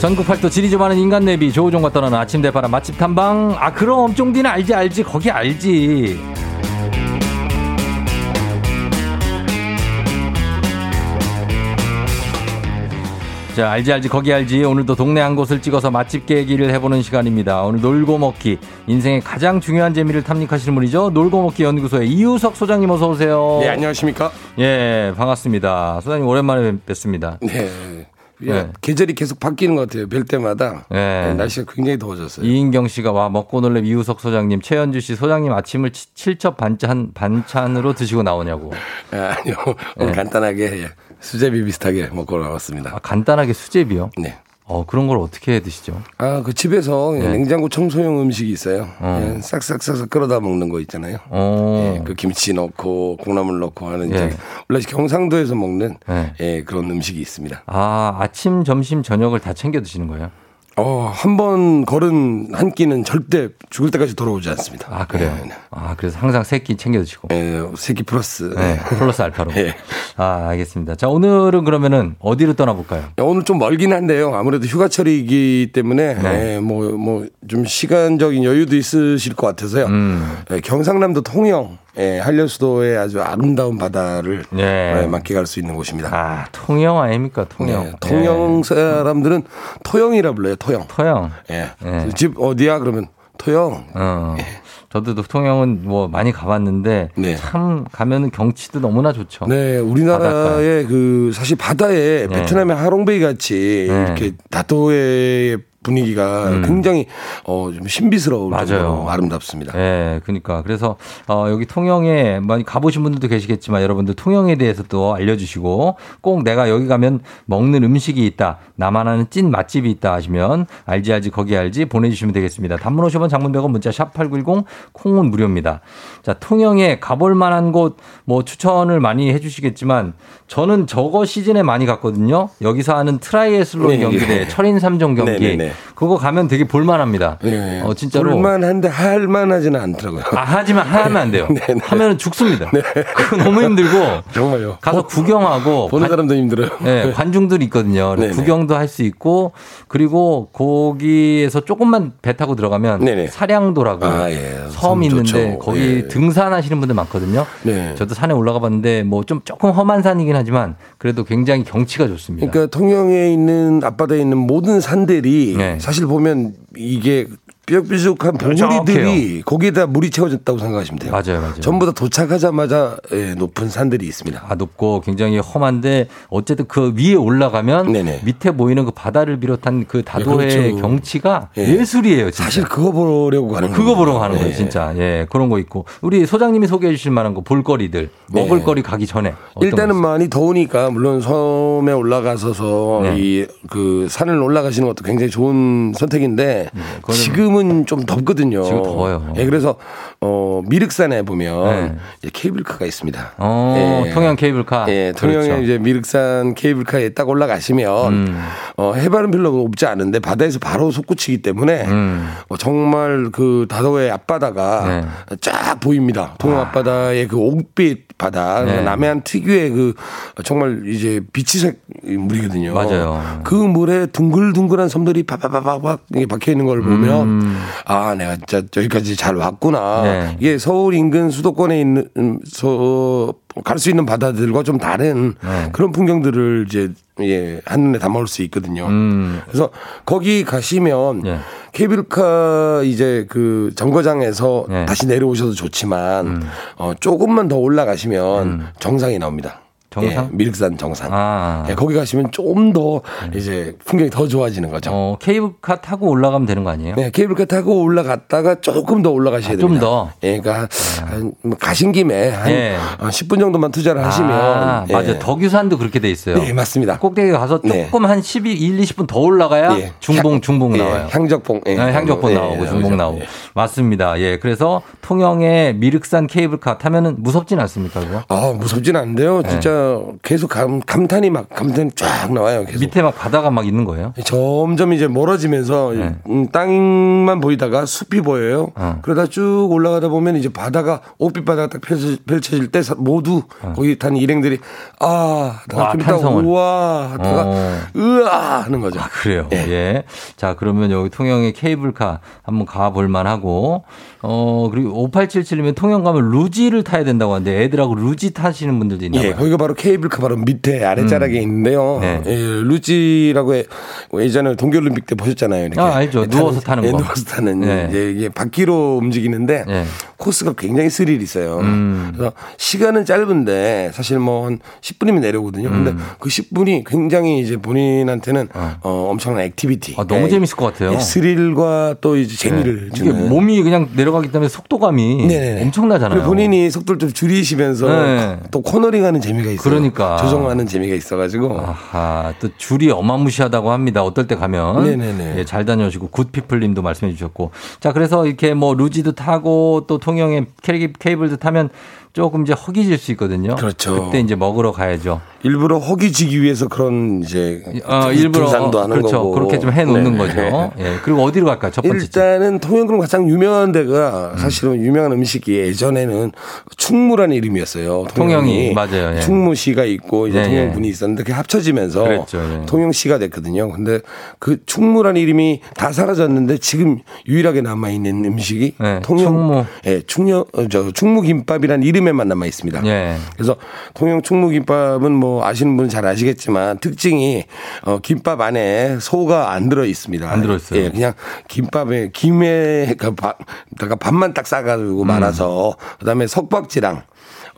전국 팔도 지리 좀 하는 인간 내비 조우종과 떠나는 아침 대파람 맛집 탐방. 아 그럼 쫑디는 알지 알지? 거기 알지. 자 알지 알지 거기 알지. 오늘도 동네 한 곳을 찍어서 맛집 계기를 해보는 시간입니다. 오늘 놀고 먹기. 인생의 가장 중요한 재미를 탐닉하시는 분이죠. 놀고 먹기 연구소의 이우석 소장님 어서 오세요. 네, 안녕하십니까? 예 반갑습니다. 소장님 오랜만에 뵙습니다. 네. 예, 네. 계절이 계속 바뀌는 것 같아요. 뵐 때마다 네. 네, 날씨가 굉장히 더워졌어요. 이인경 씨가 와 먹고 놀래 이우석 소장님, 최현주 씨 소장님 아침을 치- 칠첩 반찬 반찬으로 드시고 나오냐고. 아, [LAUGHS] 아니요, 오늘 네. 간단하게 예, 수제비 비슷하게 먹고 나왔습니다. 아, 간단하게 수제비요? 네. 어 그런 걸 어떻게 드시죠? 아, 그 집에서 예, 네. 냉장고 청소용 음식이 있어요. 어. 예, 싹싹싹싹 끌어다 먹는 거 있잖아요. 어, 예, 그 김치 넣고 콩나물 넣고 하는 예. 원래 경상도에서 먹는 네. 예, 그런 음식이 있습니다. 아 아침, 점심, 저녁을 다 챙겨 드시는 거예요? 어, 한 번 걸은 한 끼는 절대 죽을 때까지 돌아오지 않습니다. 아 그래요? 네, 네. 아 그래서 항상 세 끼 챙겨 드시고. 예, 세끼 플러스. 네, 플러스 알파로. [LAUGHS] 예. 아 알겠습니다. 자 오늘은 그러면은 어디로 떠나볼까요? 야, 오늘 좀 멀긴 한데요. 아무래도 휴가철이기 때문에 네. 예, 뭐 뭐 좀 시간적인 여유도 있으실 것 같아서요. 음. 예, 경상남도 통영 예, 한려수도의 아주 아름다운 바다를 네. 예, 만끽할 수 있는 곳입니다. 아 통영 아닙니까 통영? 네, 통영 예. 사람들은 토영이라 불러요. 토영. 토영. 예. 예. 집 어디야? 그러면 토영. 어. 저도 통영은 뭐 많이 가봤는데 네. 참 가면은 경치도 너무나 좋죠. 네, 우리나라의 그 사실 바다에 네. 베트남의 하롱베이 같이 네. 이렇게 다도의 분위기가 음. 굉장히 어, 좀 신비스러울 맞아요. 정도로 아름답습니다. 예, 그러니까 그래서 어, 여기 통영에 많이 가보신 분들도 계시겠지만 여러분들 통영에 대해서 또 알려주시고 꼭 내가 여기 가면 먹는 음식이 있다, 나만 아는 찐 맛집이 있다 하시면 알지 알지 거기 알지 보내주시면 되겠습니다. 단문 50원, 장문 100원, 문자 샵 #8910 콩은 무료입니다. 자, 통영에 가볼 만한 곳 뭐 추천을 많이 해주시겠지만 저는 저거 시즌에 많이 갔거든요. 여기서 하는 트라이애슬론 네, 경기대 [LAUGHS] 네. 철인 3종 경기 네, 네, 네. 그거 가면 되게 볼만합니다. 네. 어, 진짜로. 볼만한데 할만하지는 않더라고요. 아, 하지만 하면 안 돼요. [LAUGHS] 네, 네. 하면은 죽습니다. 그거 너무 힘들고 [LAUGHS] 정말요. 가서 구경하고 보는 관- 사람도 힘들어요. 네, 관중들이 있거든요. 네, 네. 구경도 할 수 있고 그리고 거기에서 조금만 배 타고 들어가면 네, 네. 사량도라고 아, 예. 섬섬 있는데. 거기 예. 등산하시는 분들 많거든요. 네. 저도 산에 올라가 봤는데 뭐 좀 조금 험한 산이긴 하지만 그래도 굉장히 경치가 좋습니다. 그러니까 통영에 있는 앞바다에 있는 모든 산들이 네. 사실 보면 이게 뾰족뾰족한 봉우리들이 거기에다 물이 채워졌다고 생각하시면 돼요. 맞아요, 맞아요. 전부 다 도착하자마자 예, 높은 산들이 있습니다. 아, 높고 굉장히 험한데 어쨌든 그 위에 올라가면 밑에 보이는 그 바다를 비롯한 그 다도의 예, 그렇죠. 경치가 예. 예. 술이에요. 사실 그거 보려고 가는 그거 거예요. 보러 가는 예. 거예요, 진짜. 예, 그런 거 있고. 우리 소장님이 소개해 주실 만한 거 볼거리들, 네. 먹을거리 가기 전에. 일단은 거 많이 더우니까 물론 섬에 올라가서서 네. 이그 산을 올라가시는 것도 굉장히 좋은 선택인데 지금은 좀 덥거든요. 네, 지금 더워요. 예, 그래서 어 미륵산에 보면 네. 케이블카가 있습니다. 어, 예. 통영 케이블카. 예, 통영에 그렇죠. 이제 미륵산 케이블카에 딱 올라가시면 음. 어, 해발은 별로 높지 않은데 바다에서 바로 솟구치기 때문에 음. 어, 정말 그 다도의 앞바다가 네. 쫙 보입니다. 통영 앞바다의 그 옥빛 바다, 네. 남해안 특유의 그 정말 이제 비치색 물이거든요. 맞아요. 그 물에 둥글둥글한 섬들이 바바바바박 박혀 있는 걸 보면 음. 아 내가 진짜 여기까지 잘 왔구나. 네. 이게 서울 인근 수도권에 있는 음, 갈수 있는 바다들과 좀 다른 네. 그런 풍경들을 이제 예 한눈에 담아올 수 있거든요. 음. 그래서 거기 가시면 예. 케이블카 이제 그 정거장에서 네. 다시 내려오셔도 좋지만 음. 어, 조금만 더 올라가시면 정상이 나옵니다. 정상? 예, 미륵산 정상. 아. 예, 거기 가시면 좀 더 이제 풍경이 더 좋아지는 거죠. 어, 케이블카 타고 올라가면 되는 거 아니에요? 네, 케이블카 타고 올라갔다가 조금 더 올라가셔야 아, 됩니다. 좀 더? 예, 그러니까 한, 뭐 가신 김에 한 예. 어, 10분 정도만 투자를 하시면 아, 예. 맞아요. 덕유산도 그렇게 돼 있어요. 네, 맞습니다. 꼭대기 가서 네. 조금 한 12, 1, 20분 더 올라가야 예. 중봉, 향- 중봉 예, 나와요. 향적봉. 예, 네, 향적봉 예, 나오고 중봉. 나오고. 예. 맞습니다. 예. 그래서 통영의 미륵산 케이블카 타면은 무섭진 않습니까, 그거? 아, 무섭진 않은데요. 진짜 계속 감, 감탄이 막, 감탄이 쫙 나와요. 계속. 네. 밑에 막 바다가 막 있는 거예요? 점점 이제 멀어지면서 네. 음, 땅만 보이다가 숲이 보여요. 어. 그러다 쭉 올라가다 보면 이제 바다가 옥빛 바다가 딱 펼쳐, 펼쳐질 때 사- 모두 거기 탄 일행들이 아, 어. 와, 나좀 이따 탄성을. 우와 하다가 어. 으아 하는 거죠. 그래요. 예. 예. 자, 그러면 여기 통영의 케이블카 한번 가볼 만하고, 어, 그리고 5877이면 통영 가면 루지를 타야 된다고 하는데 애들하고 루지 타시는 분들도 있나 예. 거기가 바로 케이블카 바로 밑에 아래자락에 있는데요. 네. 예, 루지라고 해- 예전에 동계올림픽 때 보셨잖아요. 이렇게. 아, 알죠. 예, 누워서 타는 예, 거. 누워서 타는. 네. 이제 이게 바퀴로 움직이는데 네. 코스가 굉장히 스릴 있어요. 음. 그래서 시간은 짧은데 사실 뭐 한 10분이면 내려오거든요. 근데 음. 그 10분이 굉장히 이제 본인한테는 어, 엄청난 activity. 아, 너무 예, 재밌을 것 같아요. 예, 스릴과 또 이제 재미를 이게 주는. 몸이 그냥 내려 가기 때문에 속도감이 네네네. 엄청나잖아요. 본인이 속도를 좀 줄이시면서 네. 또 코너링하는 재미가 있어요. 그러니까. 조정하는 재미가 있어가지고. 아하, 또 줄이 어마무시하다고 합니다. 어떨 때 가면. 네네네. 예, 잘 다녀오시고, 굿피플 님도 말씀해 주셨고. 자, 그래서 이렇게 뭐 루지도 타고 또 통영의 케이- 케이블도 타면 조금 이제 허기질 수 있거든요. 그렇죠. 그때 이제 먹으러 가야죠. 일부러 허기지기 위해서 그런 이제 어, 일부러 등산도 하는 그렇죠. 거고 그렇게 좀 해놓는 네. 거죠. [LAUGHS] 예. 그리고 어디로 갈까요? 첫 번째. 집. 일단은 통영그럼 가장 유명한 데가 사실은 유명한 음식이 예전에는 충무라는 이름이었어요. 통영이, 맞아요. 예. 충무시가 있고 이제 예, 예. 통영군이 있었는데 그게 합쳐지면서 그랬죠, 예. 통영시가 됐거든요. 근데 그 충무라는 이름이 다 사라졌는데 지금 유일하게 남아 있는 음식이 네, 통영 충무. 예, 충여 어, 저 충무김밥이라는 이름 에만 남아 있습니다. 예. 그래서 통영 충무김밥은 뭐 아시는 분은 잘 아시겠지만 특징이 어 김밥 안에 소가 안 들어 있습니다. 안 들어 있어요. 예, 그냥 김밥에 김에 그 밥, 다가 밥만 딱 싸가지고 음. 말아서 그다음에 석박지랑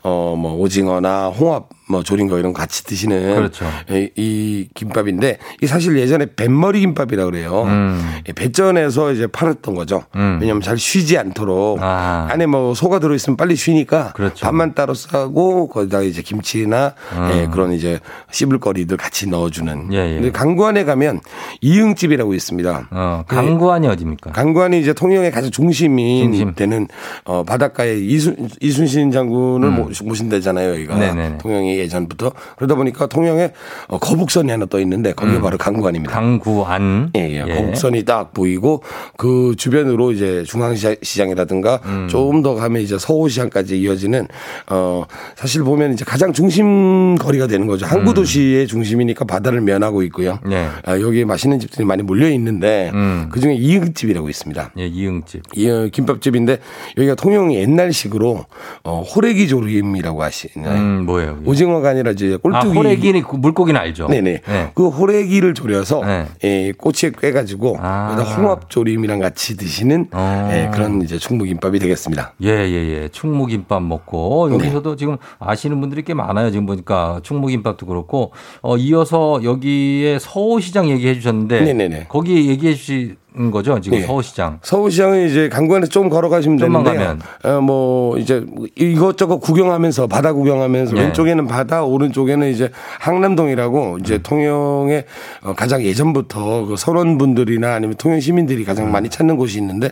어뭐 오징어나 홍합 뭐 조린 거 이런 거 같이 드시는 그렇죠. 이, 이 김밥인데 이 사실 예전에 뱃머리 김밥이라 그래요. 음. 예, 배전에서 이제 팔았던 거죠. 음. 왜냐하면 잘 쉬지 않도록 아. 안에 뭐 소가 들어 있으면 빨리 쉬니까 그렇죠. 밥만 따로 싸고 거기다 이제 김치나 예, 그런 이제 씹을거리들 같이 넣어주는. 음. 예, 예. 근데 강구안에 가면 이응집이라고 있습니다. 어, 강구안이 어딥니까? 강구안이 이제 통영의 가장 중심이 중심. 되는 어, 바닷가에 이순, 이순신 장군을 모- 모신 데잖아요, 여기가. 음. 네네네. 통영이 예전부터. 그러다 보니까 통영에 어, 거북선이 하나 떠 있는데 거기가 음. 바로 강구안입니다. 강구안. 예, 예. 거북선이 딱 보이고 그 주변으로 이제 중앙시장이라든가 음. 조금 더 가면 이제 서호시장까지 이어지는 어 사실 보면 이제 가장 중심 거리가 되는 거죠. 항구 도시의 중심이니까 바다를 면하고 있고요. 음. 네. 아, 여기 맛있는 집들이 많이 몰려 있는데 음. 그 중에 이응집이라고 있습니다. 예, 이응집. 이 어, 김밥집인데 여기가 통영이 옛날식으로 어 호래기 조림이라고 하시나요? 음, 뭐예요? 그게? 오징어가 아니라 이제 아, 꼴뚜기. 호래기는 그 물고기는 알죠. 네네. 네. 그 호래기를 졸여서 네. 예, 꼬치에 꿰가지고 아. 홍합조림이랑 같이 드시는 어. 예, 그런 이제 충무김밥이 되겠습니다. 예, 예, 예. 충무김밥 먹고, 네. 여기서도 지금 아시는 분들이 꽤 많아요. 지금 보니까 충무김밥도 그렇고, 어, 이어서 여기에 서울시장 얘기해 주셨는데, 네네네. 거기 얘기해 주신 거죠? 지금 네. 서울시장. 서울시장은 이제 강구안에서 좀 걸어가시면 좀만 되는데, 가면. 어, 뭐 이제 이것저것 구경하면서 바다 구경하면서 네. 왼쪽에는 바다, 오른쪽에는 이제 항남동이라고 이제 음. 통영의 어, 가장 예전부터 그 선원분들이나 아니면 통영 시민들이 가장 음. 많이 찾는 곳이 있는데,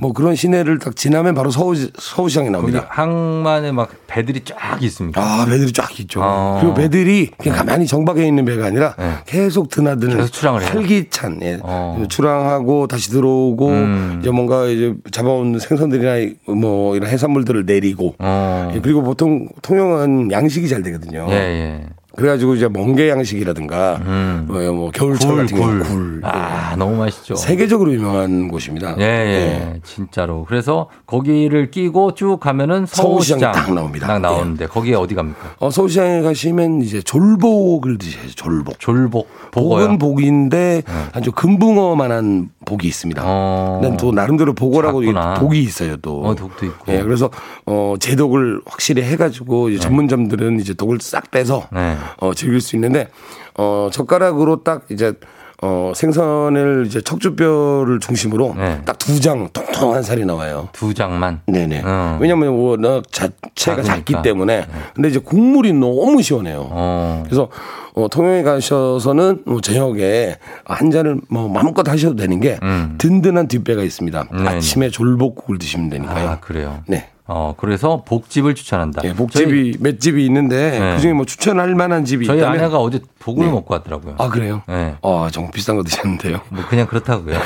뭐 그런 시내를 딱 지나면 바로 서울 서울시장이 나옵니다. 항만에 막 배들이 쫙 있습니다. 아, 배들이 쫙 있죠. 어. 그리고 배들이 그냥 가만히 정박해 있는 배가 아니라 네. 계속 드나드는 계속 출항을? 활기찬 예. 어. 출항하고 다시 들어오고 음. 이제 뭔가 이제 잡아온 생선들이나 뭐 이런 해산물들을 내리고 어. 예, 그리고 보통 통영은 양식이 잘 되거든요. 예, 예. 그래가지고 이제 멍게 양식이라든가 음. 뭐, 뭐 겨울철 굴, 같은 굴. 굴. 아, 너무 맛있죠. 세계적으로 유명한 곳입니다. 예, 예, 진짜로. 그래서 거기를 끼고 쭉 가면은 서울시장 서울시장 딱 나옵니다. 예. 딱 나오는데 거기에 어디 갑니까? 어, 서울시장에 가시면 이제 졸복을 드셔야죠. 졸복. 졸복, 복어요. 복은 복인데 아주 금붕어만한 복이 있습니다. 어. 근데 또 나름대로 복어라고. 독이 있어요 또. 어, 독도 있고. 예, 그래서 어 제독을 확실히 해가지고 이제 전문점들은 이제 독을 싹 빼서 네. 어 즐길 수 있는데 어 젓가락으로 딱 이제 어 생선을 이제 척추뼈를 중심으로 네. 딱두 장 통통한 살이 나와요. 두 장만. 네네. 어. 왜냐면 워낙 자체가 작으니까. 작기 때문에. 근데 이제 국물이 너무 시원해요. 어. 그래서 어, 통영에 가셔서는 뭐 저녁에 한 잔을 뭐 마음껏 하셔도 되는 게 음. 든든한 뒷배가 있습니다. 네네. 아침에 졸복국을 드시면 되니까요. 아, 그래요. 네. 어, 그래서 복집을 추천한다. 예, 복집이 몇 집이 있는데 네. 그중에 뭐 추천할 만한 집이 저희, 저희 있다면 아내가 어제 복을 네. 먹고 왔더라고요. 아 그래요? 네. 아 정말 비싼 거 드셨는데요. 뭐 그냥 그렇다고요.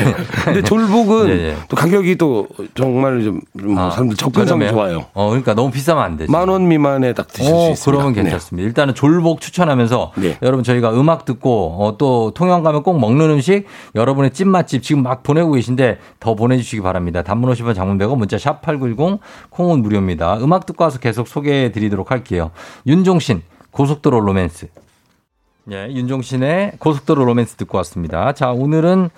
근데 [LAUGHS] 졸복은 예, 예. 또 가격이 또 정말 좀뭐 아, 사람들 접근성이? 좋아요. 어, 그러니까 너무 비싸면 안 되지. 만원 미만에 딱 드실 수 어, 있습니다. 그러면 네. 괜찮습니다. 일단은 졸복 추천하면서 네. 여러분 저희가 음악 듣고 어, 또 통영 가면 꼭 먹는 음식 여러분의 찐 맛집 지금 막 보내고 계신데 더 보내주시기 바랍니다. 단문 50원 장문 100원 문자 샵 8910 콩은 무료입니다. 음악 듣고 와서 계속 소개해 드리도록 할게요. 윤종신 고속도로 로맨스. 예, 윤종신의 고속도로 로맨스 듣고 왔습니다. 자, 오늘은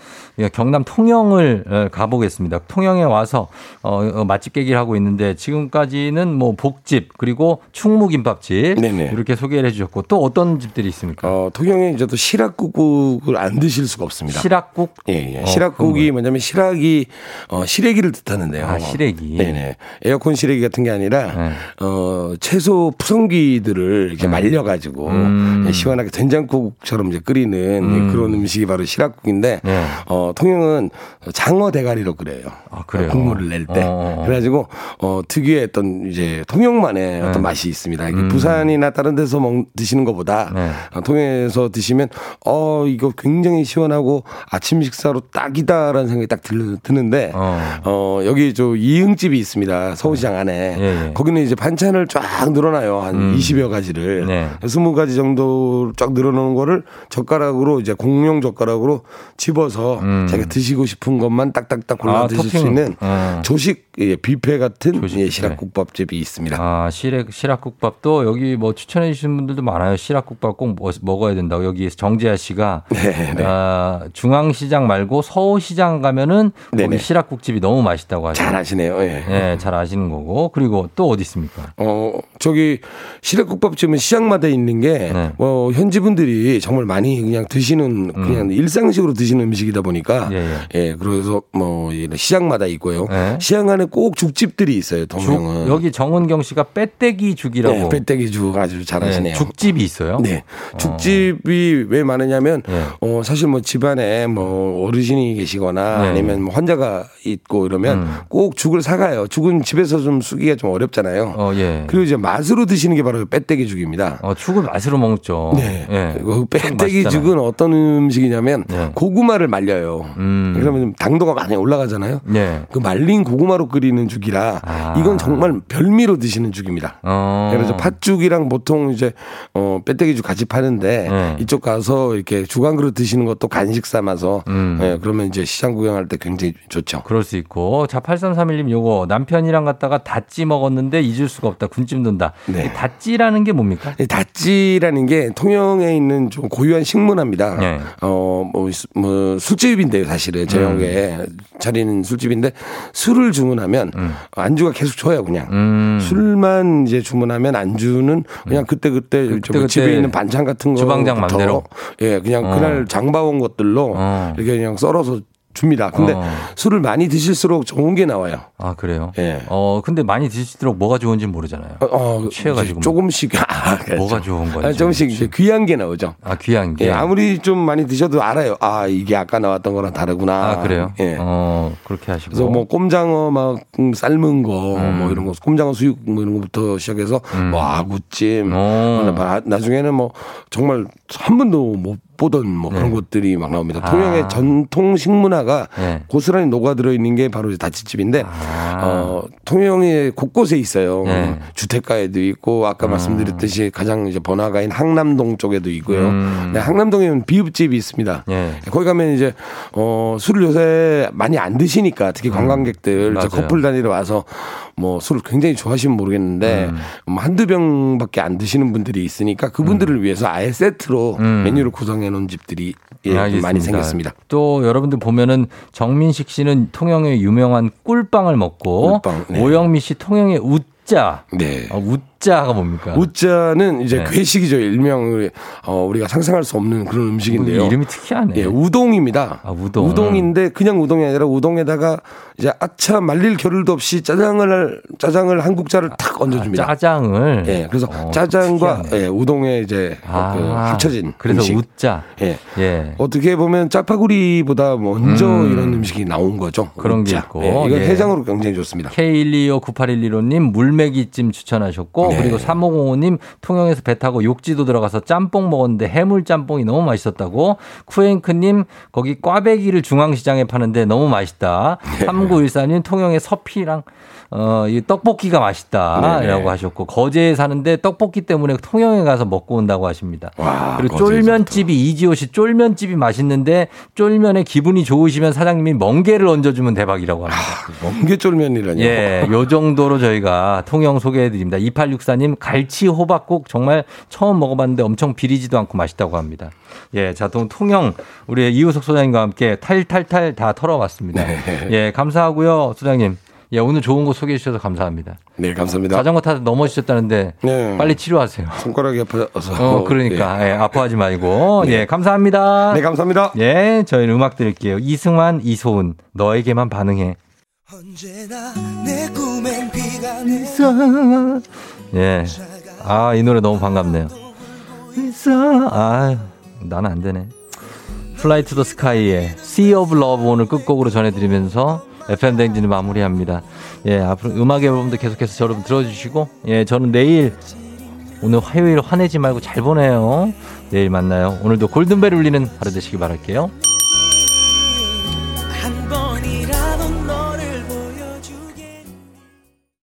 경남 통영을 어, 가보겠습니다. 통영에 와서 어, 어, 맛집 깨기를 하고 있는데 지금까지는 뭐 복집 그리고 충무김밥집 네네. 이렇게 소개를 해주셨고 또 어떤 집들이 있습니까? 어, 통영에 이제 또 시락국을 안 드실 수가 없습니다. 시락국? 예, 예. 어, 시락국이 뭐냐면 시락이 어, 시래기를 뜻하는데요. 아, 시래기. 네네. 에어컨 시래기 같은 게 아니라 네. 어, 채소 푸성기들을 이렇게 말려가지고 음. 예, 시원하게 된장 국처럼 이제 끓이는 음. 그런 음식이 바로 시락국인데 네. 어, 통영은 장어 대가리로 끓여요. 아, 그래요? 국물을 낼 때. 어. 그래가지고 어, 특유의 어떤 이제 통영만의 어떤 맛이 있습니다. 이게 부산이나 다른 데서 먹, 드시는 것보다 음. 네. 어, 통영에서 드시면 어 이거 굉장히 시원하고 아침 식사로 딱이다라는 생각이 딱 들, 드는데 어. 어 여기 저 이응집이 있습니다 서울시장 안에 예, 예. 거기는 이제 반찬을 쫙 늘어나요 한 음. 20여 가지를 네. 20가지 정도 쫙 늘어 놓은 거를 젓가락으로 이제 공용 젓가락으로 집어서 음. 자기가 드시고 싶은 것만 딱딱딱 골라 아, 드실 수 토핑. 있는 어. 조식 예, 뷔페 같은 조식 예. 시락국밥집이 있습니다. 아, 시락, 시락국밥도 여기 뭐 추천해 주시는 분들도 많아요. 시락국밥 꼭 먹- 먹어야 된다고. 여기 정재하 씨가 네, 네. 아, 중앙시장 말고 서울시장 가면은 네네. 거기 시락국집이 너무 맛있다고 하죠. 잘 아시네요. 예. 예, 잘 아시는 거고. 그리고 또 어디 있습니까? 어, 저기 시래국밥집은 시장마다 있는 게 네. 뭐 현지 분 들이 정말 많이 그냥 드시는 그냥 일상식으로 드시는 음식이다 보니까 예, 예, 그래서 뭐 이런 시장마다 있고요. 네. 시장 안에 꼭 죽집들이 있어요. 죽, 동명은 여기 정은경 씨가 빼떼기 죽이라고. 네, 배때기 죽 아주 잘하시네요. 네, 죽집이 있어요. 네. 죽집이 왜 많으냐면, 네. 어, 사실 뭐 집안에 뭐 어르신이 계시거나 네. 아니면 뭐 환자가 있고 이러면 음. 꼭 죽을 사가요. 죽은 집에서 좀 쓰기가 좀 어렵잖아요. 어, 예. 그리고 이제 맛으로 드시는 게 바로 빼떼기 죽입니다. 어, 죽을 맛으로 먹죠. 네. 예. 그 빼떼기. 죽은 어떤 음식이냐면 네. 고구마를 말려요. 음. 그러면 좀 당도가 많이 올라가잖아요. 네. 그 말린 고구마로 끓이는 죽이라 아. 이건 정말 별미로 드시는 죽입니다. 어. 그래서 팥죽이랑 보통 이제 어 빼떼기 죽 같이 파는데 네. 이쪽 가서 이렇게 죽한 그릇 드시는 것도 간식 삼아서 음. 예, 그러면 이제 시장 구경할 때 굉장히 좋죠. 그럴 수 있고. 자, 8331님 요거 남편이랑 갔다가 다찌 먹었는데 잊을 수가 없다. 군침 돈다. 네. 이 다찌라는 게 뭡니까? 이 다찌라는 게 통영에 있는 좀 고유한 식문화입니다. 네. 어, 뭐, 수- 뭐, 술집인데요, 사실은. 제형에 차리는 술집인데 술을 주문하면 안주가 계속 줘요, 그냥. 음. 술만 이제 주문하면 안주는 그냥 그때그때 저 그때 그때 집에 있는 반찬 같은 거. 주방장 맘대로? 예, 그냥 어. 그날 장봐온 것들로 어. 이렇게 그냥 썰어서 줍니다. 근데 어. 술을 많이 드실수록 좋은 게 나와요. 아, 그래요? 예. 어, 근데 많이 드실수록 뭐가 좋은지 모르잖아요. 어, 어, 취해가지고. 조금씩 아, 뭐가 좋은 거예요? 아, 조금씩 이제 귀한 게 나오죠. 아, 귀한 게. 예, 아무리 좀 많이 드셔도 알아요. 아, 이게 아까 나왔던 거랑 다르구나. 아, 그래요? 예. 어, 그렇게 하시고. 그래서 뭐 꼼장어 막 음, 삶은 거, 음. 뭐 이런 거, 꼼장어 수육 뭐 이런 거부터 시작해서 뭐 아구찜, 오. 나- 나중에는 뭐 정말 한 번도 못 보던 뭐 그런 것들이 막 나옵니다. 네. 아. 통영의 전통 식문화가 네. 고스란히 녹아들어 있는 게 바로 다치집인데, 아. 어, 통영의 곳곳에 있어요. 네. 주택가에도 있고, 아까 말씀드렸듯이 가장 이제 번화가인 항남동 쪽에도 있고요. 음. 네, 항남동에는 비읍집이 있습니다. 예. 거기 가면 이제 어 술을 요새 많이 안 드시니까 특히 관광객들 음. 맞아요. 저 커플 단위로 와서 뭐 술을 굉장히 좋아하시면 모르겠는데 음. 뭐 한두 병밖에 안 드시는 분들이 있으니까 그분들을 위해서 아예 세트로 음. 메뉴를 구성해 놓은 집들이 예. 많이 생겼습니다. 또 여러분들 보면은 정민식 씨는 통영의 유명한 꿀빵을 먹고 꿀빵, 네. 오영미 씨 통영의 웃자. 네. 아, 웃 자가 뭡니까? 우자는 이제 네. 괴식이죠. 일명 어, 우리가 상상할 수 없는 그런 음식인데요. 이름이 특이하네. 예, 우동입니다. 아, 우동. 인데 그냥 우동이 아니라 우동에다가 이제 아차 말릴 겨를도 없이 짜장을 짜장을 한 국자를 탁 얹어줍니다. 짜장을. 예, 그래서 어, 짜장과 특이하네. 예, 우동에 이제 아, 그 합쳐진 그래서 음식. 웃자. 예. 예. 어떻게 보면 짜파구리보다 먼저 음. 이런 음식이 나온 거죠. 그런 게 웃자. 있고. 예, 이건 예. 해장으로 굉장히 좋습니다. K1259811호 님 물메기찜 추천하셨고 네. 그리고 3505님 통영에서 배 타고 욕지도 들어가서 짬뽕 먹었는데 해물 짬뽕이 너무 맛있었다고 쿠엔크님 거기 꽈배기를 중앙시장에 파는데 너무 맛있다. 네. 3914님 통영의 서피랑 어, 이 떡볶이가 맛있다라고 네네. 하셨고 거제에 사는데 떡볶이 때문에 통영에 가서 먹고 온다고 하십니다. 와, 그리고. 쫄면집이 이지호 씨 쫄면집이 맛있는데 쫄면에 기분이 좋으시면 사장님이 멍게를 얹어주면 대박이라고 합니다. 멍게 쫄면이라뇨. 예, 요 정도로 저희가 통영 소개해드립니다. 2864님, 갈치 호박국 정말 처음 먹어봤는데 엄청 비리지도 않고 맛있다고 합니다. 예, 자, 동- 통영, 우리 이우석 소장님과 함께 탈탈탈 다 털어봤습니다. 네. 예, 감사하고요, 소장님. 예, 오늘 좋은 거 소개해 주셔서 감사합니다. 네, 감사합니다. 자전거 타다 넘어지셨다는데 네. 빨리 치료하세요. 손가락이 아파서. 어, 그러니까, 예, 아파하지 말고. 예, 감사합니다. 네, 감사합니다. 예, 저희는 음악 드릴게요. 이승환, 이소은, 너에게만 반응해. 예. 아, 이 노래 너무 반갑네요. 아, 나는 안 되네. 플라이 투 더 스카이의 Sea of Love 오늘 끝곡으로 전해드리면서 FM 댕진을 마무리합니다. 예, 앞으로 음악 앨범도 계속해서 여러분 들어주시고, 예, 저는 내일 오늘 화요일 화내지 말고 잘 보내요. 내일 만나요. 오늘도 골든벨 울리는 하루 되시기 바랄게요.